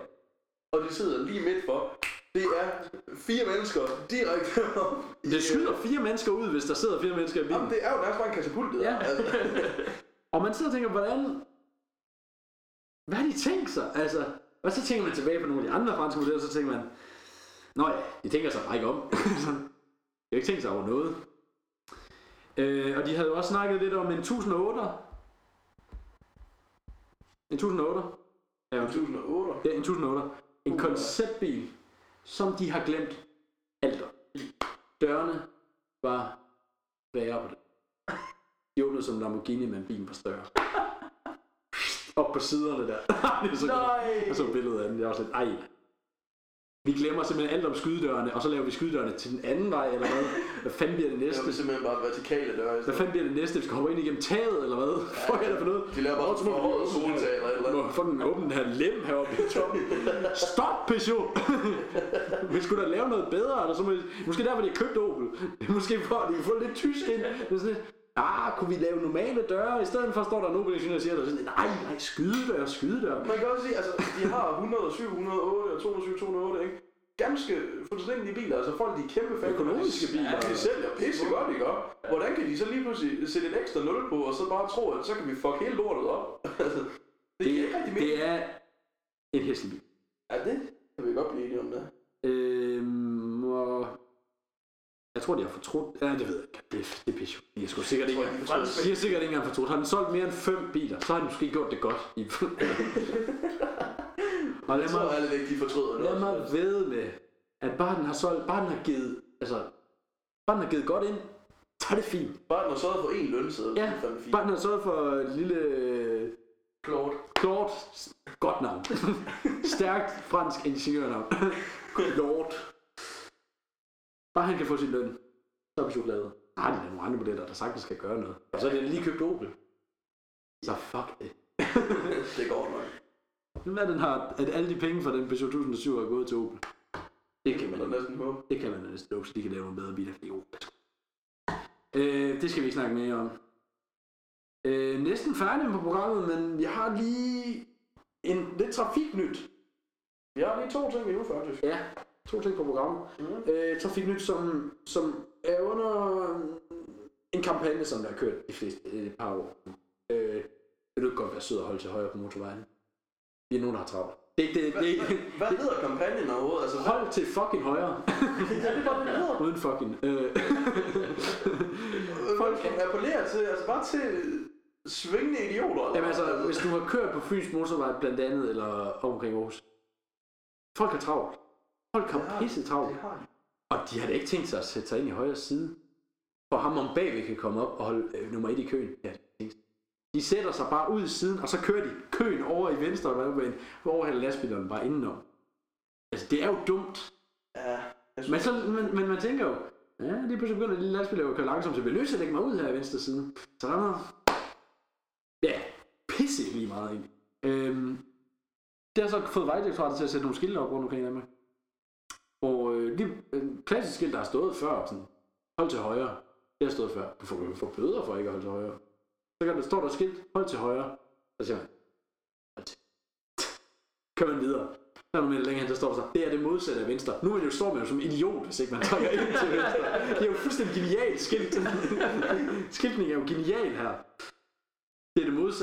og de sidder lige midt for. Det er fire mennesker direkte op. det skyder fire mennesker ud, hvis der sidder fire mennesker i bilen. Jamen, det er jo nærmest bare en katapult, det der. Ja. Altså, Og man sidder og tænker, hvordan... Hvad har de tænkt sig? Altså, og så tænker man tilbage på nogle af de andre franske modeller, så tænker man, Nå ja, de tænker sig ikke om. De har ikke tænkt sig over noget. Øh, og de havde jo også snakket lidt om en 1008. En 1008. Ja, undskyld. 2008. Ja, en 1008. En konceptbil, som de har glemt alt om. Dørene var værre på det. De åbnede som Lamborghini, men bilen var større. Op på siderne der. det er så godt. Nej! Jeg så billedet af den, jeg var sådan, ej. Vi glemmer simpelthen alt om skydedørene, og så laver vi skydedørene til den anden vej, eller hvad? Hvad fanden bliver det Det næste? er simpelthen bare vertikale døre. Hvad fanden bliver det næste? Vi skal hoppe ind igennem taget, eller hvad? Hvad er det for noget? De laver bare må forhøjet åbne- soltag eller eller må andet. fucking åbne den her lem heroppe i toppen. Stop, Peugeot! vi skulle da lave noget bedre, eller så må vi, måske derfor, de har købt Opel. Det måske for, at de kan få lidt tysk ind. Det er sådan lidt, ah, kunne vi lave normale døre? I stedet for står der en Opel ingeniør og siger, der sådan, nej, nej, skydedør, skydedør. Man kan også sige, altså, de har 107, 108 og 207, 208, ikke? Ganske fuldstændige biler, altså folk de er kæmpe fan. Økonomiske biler. Ja, de sælger pisse godt, ikke? Hvordan kan de så lige pludselig sætte et ekstra 0 på, og så bare tro, at så kan vi fuck hele lortet op? altså, det, Det, giver ikke rigtig mening. det er en hæslig bil. Ja, det kan vi godt blive enige om det. Øhm, og jeg tror, de har fortrudt. Ja, det ved jeg ikke. Det, det er Peugeot. De har sgu sikkert ikke engang fortrudt. de har sikkert ikke engang fortrudt. Har den solgt mere end fem biler, så har de måske gjort det godt. I og lad Jeg tror mig, alle ikke, de fortryder lad mig ved med, at bare den har solgt, bare den har givet, altså, bare den har givet godt ind, så er det fint. Bare den har sørget for én lønseddel, Ja, det er fint. Bare den har sørget for et lille Claude. Claude, godt navn. Stærkt fransk ingeniørnavn. Claude. Bare han kan få sin løn, så er vi. Der har de da nogle andre modeller, der sagtens skal gøre noget. Og så er det lige købt Opel. Så fuck det. det går nok. Nu er den har, at alle de penge fra den Peugeot 1007 er gået til Opel. Det kan Man kan næsten håbe. det kan man da næsten håbe, så de kan lave nogle bedre biler. er sgu- Øh, det skal vi ikke snakke mere om. Øh, næsten færdig på programmet, men vi har lige en lidt trafiknyt. Vi har lige to ting endnu, faktisk. Ja, to ting på programmet. Mm. Øh, Trafiknyt, som, som er under en kampagne, som der har kørt de fleste et par år. Øh, vil du ikke godt være sød og holde til højre på motorvejen? Vi er nogen, der har travlt. Det er ikke det. det, er ikke, Hvad hedder kampagnen overhovedet? Altså, hvad, hold til fucking højre. ja, det er bare det, det hedder. Uden fucking. Øh. Folk appellerer til, altså bare til svingende idioter. eller Jamen altså, hvad? hvis du har kørt på Fyns motorvej blandt andet, eller omkring Aarhus. Folk har travlt. Folk har pisse travlt. Og de har da ikke tænkt sig at sætte sig ind i højre side. For ham om bagved kan komme op og holde øh, nummer et i køen. Ja, de sætter sig bare ud i siden, og så kører de køen over i venstre og overhælder lastbilerne bare indenom. Altså, det er jo dumt. Ja, synes, Men, så, men, men man tænker jo, ja, lige pludselig begynder de lille lastbiler at køre langsomt, så vi løser lægge mig ud her i venstre side. Så der er ja, pisse lige meget egentlig. Øhm, det har så fået Vejdirektoratet til at sætte nogle skilte op rundt omkring i Danmark. Og øh, lige en klassisk skilt, der har stået før, sådan, hold til højre. Det har stået før. Du får, du får bøder for ikke at holde til højre. Så kan der står der skilt, hold til højre. Så siger man, hold til. Kør man videre. Så er der med længere hen, der står der så, det er det modsatte af venstre. Nu er det jo, står man jo som idiot, hvis ikke man trækker ind til venstre. Det er jo fuldstændig genialt skilt. Skiltning er jo genial her.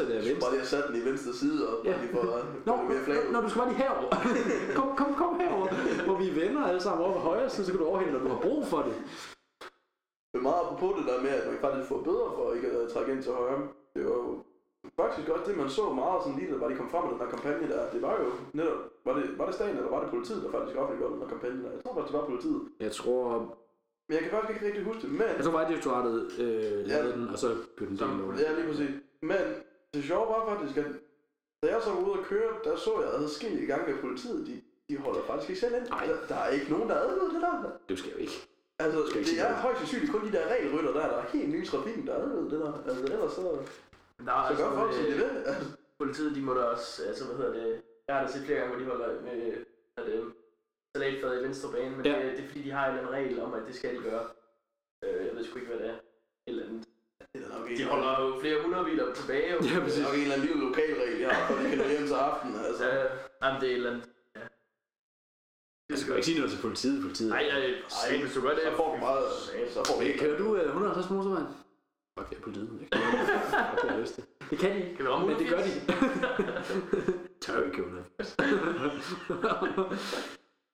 Er modsatte af venstre. bare lige have sat den i venstre side, og Ja. bare lige for at Nå, mere nå, du skal bare lige herover. Kom, kom, kom herover. Hvor vi er venner alle sammen over på højre side, så kan du overhælde, når du har brug for det. Det er meget apropos det der med, at man faktisk får bøder for ikke at trække ind til højre. Det var jo faktisk også det, man så meget sådan lige, da var de kom frem med den her kampagne der. Det var jo netop, var det, var det staten eller var det politiet, der faktisk offentliggjorde den her kampagne der? Jeg tror faktisk, det var politiet. Jeg tror, Men jeg kan faktisk ikke rigtig huske det. Men, jeg tror Vejdirektoratet øh, lavede Ja. den, og så blev den delt over. ja lige præcis. Men det sjove var faktisk, at da jeg så var ude at køre, der så jeg adskillige gange, at politiet, de, de holder faktisk ikke selv ind. Nej. Der, der, er ikke nogen, der advarer det der. Det skal jo ikke. Altså, Skal ikke det er højst sandsynligt kun de der regelrytter der, der er helt nye i trafikken, der advarer det der. Altså, ellers så, Der er så gør folk, som de øh, vil. Altså, politiet, de må da også, altså hvad hedder det, jeg har da set flere gange, hvor de holder med at, øh, salatfad i venstre bane, men ja. det, det, er fordi, de har en eller anden regel om, at det skal de gøre. Øh, jeg ved sgu ikke, hvad det er. Et eller andet. Det er nok De holder jo flere hundrede biler tilbage. Jo. Ja, det præcis. er nok en eller anden lille lokalregel, jeg har, for de kan nå hjem til aften. Altså. Øh, jamen, det er et eller andet. Ja. Jeg skal jo ikke sige noget til politiet. politiet. Nej, nej, nej, hvis du gør det, så får vi meget, så får vi ikke. kører du øh, 150 på motorvejen? Fuck det er politiet. Jeg kan har lyst til. Det kan de ikke. Kan vi ramme Men det gør de. 180? Tør ikke købe noget.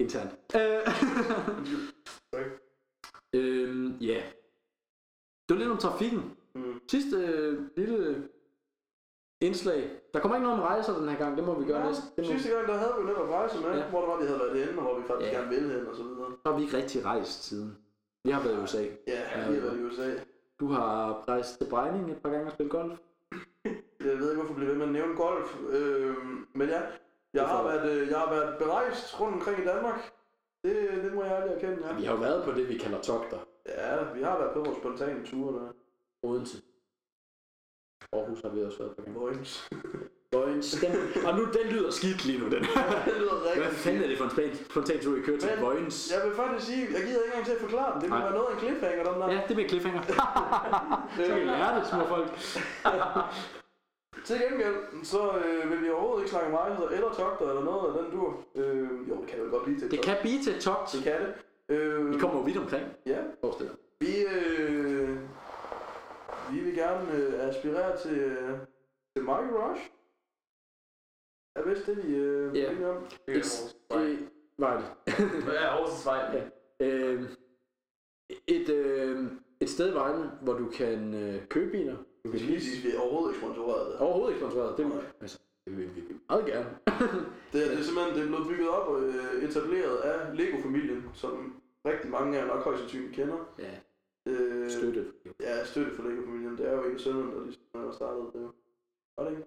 Internt. Øh, øhm, ja. Det var lidt om trafikken. Sidste øh, lille indslag. Der kommer ikke noget om rejser den her gang. Det må vi gøre Ja, næste. Det må, Sidste gang, der havde vi netop rejse med, Ja. hvor det var, vi havde været henne, og hvor vi faktisk Ja. gerne ville hen, og så videre. så har vi ikke rigtig rejst siden. Vi har været i USA. Ja, vi har været i USA. Du har rejst til Brejning et par gange og spillet golf. Jeg ved ikke, hvorfor bliver ved med at nævne golf, øh, men ja, jeg har, været, øh, jeg har været berejst rundt omkring i Danmark. Det, det må jeg aldrig erkende, ja. Vi har jo været på det, vi kalder togter. Ja, vi har været på vores spontane ture der. Odense. Aarhus har vi også været på. Vojens. Vojens. Den, og nu, den lyder skidt lige nu, den. det lyder rigtig Hvad fanden er det for en span- spontan tur, I kører til Vojens? Jeg vil faktisk sige, jeg gider ikke engang til at forklare den. Det vil Nej. være noget af en cliffhanger, den der. Ja, det bliver cliffhanger. Så kan I lære det, små folk. Til gengæld, så øh, vil vi overhovedet ikke snakke rejser eller togter eller noget af den dur. Øh, jo, det kan vel godt blive til et Det kan blive til et togt. Det kan det. Øh, Vi kommer jo vidt omkring. Ja, Forestil dig. vi, øh, vi vil gerne øh, aspirere til, øh, til Michael Rush. Er vist det, vi øh, Ja. er enige om. Det er Aarhus Vej. Var det? Ja, Aarhus Vej. Ja. Øh, et, øh, et sted i Vejle, hvor du kan øh, købe biler. Du Vi kan lige sige, vi er overhovedet ikke sponsoreret. Overhovedet ikke sponsoreret. Det, altså, det vil vi meget gerne. Det, er- det er simpelthen det er blevet bygget op og øh, etableret af Lego-familien, som rigtig mange af jer nok højst sandsynligt kender. Ja, Øh, støtte. Ja, støtte for Lego-familien. Det er jo en af sønnerne, der ligesom startet det. Var det ikke?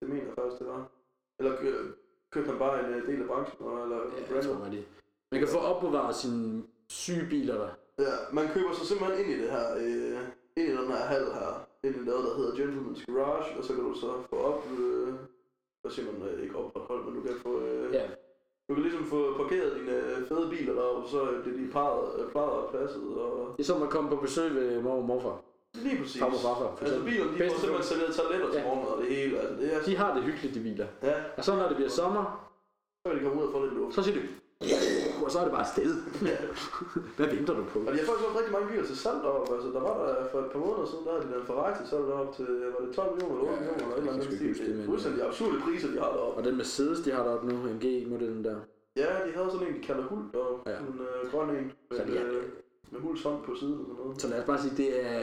Det mener jeg faktisk, det var. Eller kø- købte han bare en øh, del af branchen, eller Ja, jeg tror, det. Man kan få opbevaret sine syge biler der. Ja, man køber sig simpelthen ind i det her, øh, ind i den her hal her, ind i noget, der hedder Gentleman's Garage, og så kan du så få op, øh, hvad siger man, øh, ikke opretholdt, men du kan få, øh, Ja, du kan ligesom få parkeret dine øh, fede biler deroppe, så bliver de parret, øh, plejet og passet, og det er som at komme på besøg ved mor og morfar. lige præcis. Farmor og farfar, for Altså bilerne, de får simpelthen serveret toiletter til Ja. morgenmad og det hele, altså det er De har det hyggeligt, de biler. Ja, Og så når det bliver sommer, så kan de komme ud og få lidt luft. så siger du, og så er det bare sted. Ja. Hvad venter du på? Og de har faktisk rigtig mange biler til salg deroppe. Altså, der var der for et par måneder siden, der havde de lavet en Ferrari til salg deroppe til, var det 12 millioner eller 8 Ja, millioner eller et eller jeg andet stil. det, er fuldstændig absurde priser, de har deroppe. Og den Mercedes, de har deroppe nu, MG-modellen der. Ja, de havde sådan en, de kalder Hult deroppe. Ja. Ja. En øh, grøn en. Med, er- øh, med Hults hånd på siden og sådan noget. Så lad os bare sige, det er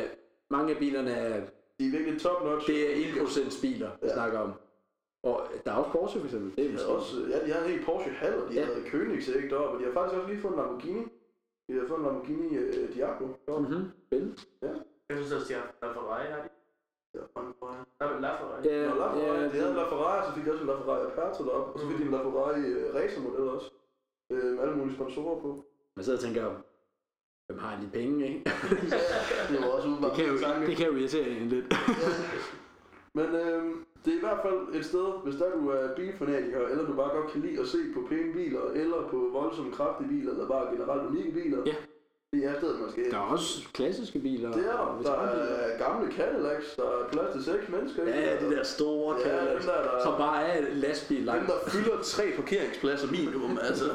mange af bilerne er, De er virkelig top notch. det er 1% biler, vi Ja. snakker om. Og der er også Porsche for eksempel. Det er havde også, ja, de havde en helt Porsche Hall, og de Ja. ja. havde Koenigsegg deroppe, og de har faktisk også lige fået en Lamborghini. De har fået en Lamborghini uh, Diablo. Mhm. Spændende. Jeg synes også, de har Ferrari, har de? Det var fandme bra. Der er La Ferrari. Ja, Nå, La Ferrari, ja, de havde en La Ferrari, så fik de også en La Ferrari Aperto deroppe, og så fik de en La Ferrari uh, racermodel også. Øh, med alle mulige sponsorer på. Man sidder og tænker, hvem har de penge, ikke? det var også Det udvalgt kan jo, det kan jo irritere en lidt. Men øh, det er i hvert fald et sted, hvis der du er bilfanatiker, eller du bare godt kan lide at se på pæne biler, eller på voldsomme kraftige biler, eller bare generelt unikke biler. Ja. Det er stedet, man skal. Der er også klassiske biler. Det er der. Der er gamle Cadillacs, der er plads til seks mennesker. i. Ja, de der store Ja, Cadillacs, dem der, der- som bare er en lastbil Dem, langt. der fylder tre parkeringspladser minimum, altså.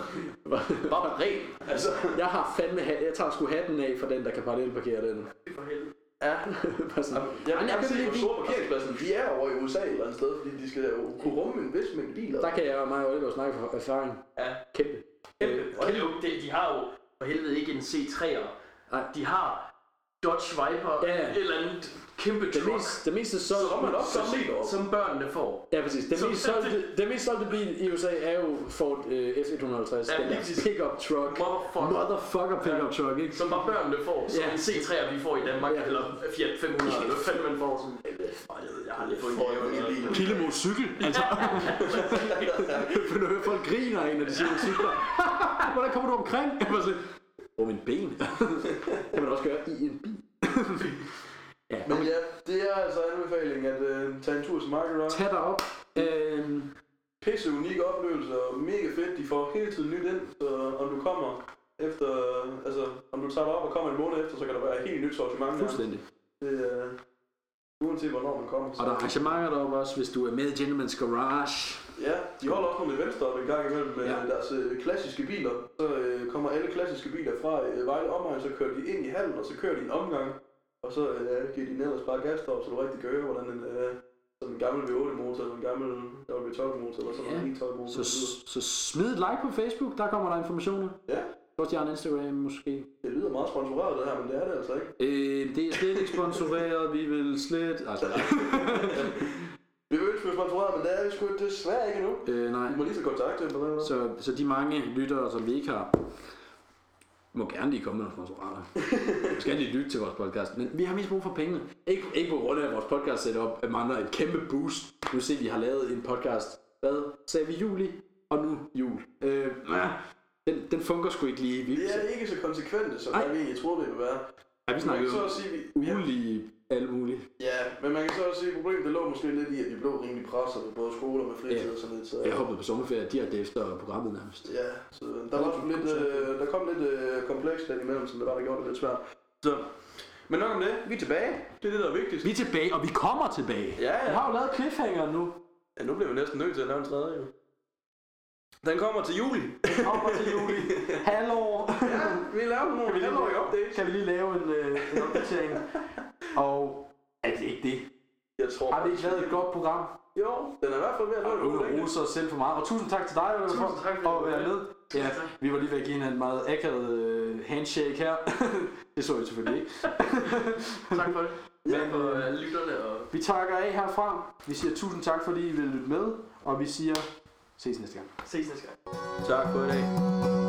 Bare ren. Altså. Jeg har fandme, ha- jeg tager sgu hatten af for den, der kan parallelparkere den. For helvede. Ja. Bare sådan, Jeg vil Ej, jeg kan se, lide hvor bil. store parkeringspladser de er over i USA et eller andet sted, fordi de skal jo kunne rumme en vis mængde biler. Der kan jeg og mig og Oliver snakke for erfaring. Ja. Kæmpe. Kæmpe. Øh, Og det, de har jo for helvede ikke en C3'er. Nej. De har Dodge Viper, Ja. et eller andet kæmpe Det, truck, mest, det meste solgte, Så er man som, som børnene får. Ja, præcis. Den Så- mest, solgte, den mest solgte bil i USA er jo Ford øh, F-150. Ja, den der pickup truck. Motherfucker. Motherfucker pickup truck, ikke? Som bare børnene får, som Ja. en C3'er vi får i Danmark, Ja. eller Fiat 500, eller hvad fanden man får. Sådan, jeg har lige fået en noget. Pilemos cykel, altså. For når folk griner af, når de siger cykler. Hvordan kommer du omkring? Jeg var sådan, på min ben. kan man også gøre i en bil. ja, Men ja, det er altså anbefaling at øh, tage en tur til Market Rock. tag dig op. Øhm, Pisse unik oplevelse og mega fedt. De får hele tiden nyt ind, så om du kommer efter, altså om du tager dig op og kommer en måned efter, så kan der være helt nyt sortiment. fuldstændig. Det er uanset hvornår man kommer. Og der er arrangementer deroppe også, hvis du er med i Gentleman's Garage. Ja, de holder også nogle events deroppe en gang imellem med Ja. deres øh, klassiske biler. Så øh, kommer alle klassiske biler fra øh, Vejle omegn, så kører de ind i hallen, og så kører de en omgang. Og så øh, giver de den ellers bare gas derop, så du rigtig kan høre, hvordan en, øh, sådan en gammel V8-motor, eller en gammel W12-motor, eller sådan Ja. en E12-motor. Så, så smid et like på Facebook, der kommer der informationer. Ja, Også jeg har en Instagram måske. det lyder meget sponsoreret det her, men det er det altså ikke. Øh, det er slet ikke sponsoreret, vi vil slet... Altså, Vi vil ønske, vi er sponsoreret, men det er vi sgu desværre ikke endnu. øh, nej. Vi må lige så kontakte dem på den måde. Så, så de mange lyttere, som vi ikke har, må gerne lige komme med nogle sponsorater. Vi skal lige lytte til vores podcast, men vi har mest brug for pengene. Ikke, ikke på grund af, at vores podcast setup mangler et kæmpe boost. Nu ser vi har lavet en podcast, hvad sagde vi, juli? Og nu jul. Øh, ja. Den, den fungerer sgu ikke lige. Vi, Vi er ikke så konsekvente, som Nej. jeg egentlig troede, vi ville være. ja, vi så jo sige, vi, vi har, ulige alt muligt. ja, men man kan så også sige, at problemet det lå måske lidt i, at vi blev rimelig presset med både skole og med fritid Ja. og sådan lidt. Så, Jeg hoppede på sommerferie direkte efter programmet nærmest. Ja, så der, var sgu lidt, øh, der kom lidt øh, kompleks lidt imellem, som det var, der gjorde det lidt svært. Så, men nok om det. Vi er tilbage. Det er det, der er vigtigst. Vi er tilbage, og vi kommer tilbage. Ja, Vi ja. har jo lavet cliffhanger nu. ja. nu bliver vi næsten nødt til at lave en tredje, jo. Den kommer til juli. Vi kommer til juli. Halvår. ja, vi laver nogle Kan vi lige halvårige updates. Kan vi lige lave en, øh, en opdatering? Og er det ikke det? Jeg tror, Har vi ikke lavet et godt program? Jo, den er i hvert fald ved at Og gode at længde. rose os selv for meget. Og tusind tak til dig, Tusind for tak, at være med. Ja, vi var lige ved at give hinanden en meget akavet øh, handshake her. det så I selvfølgelig ikke. Tak for det. Men, Tak for øh, øh, lytterne og Vi takker af herfra. Vi siger tusind tak, fordi I vil lytte med. Og vi siger ses næste gang. ses næste gang. Tak for i dag.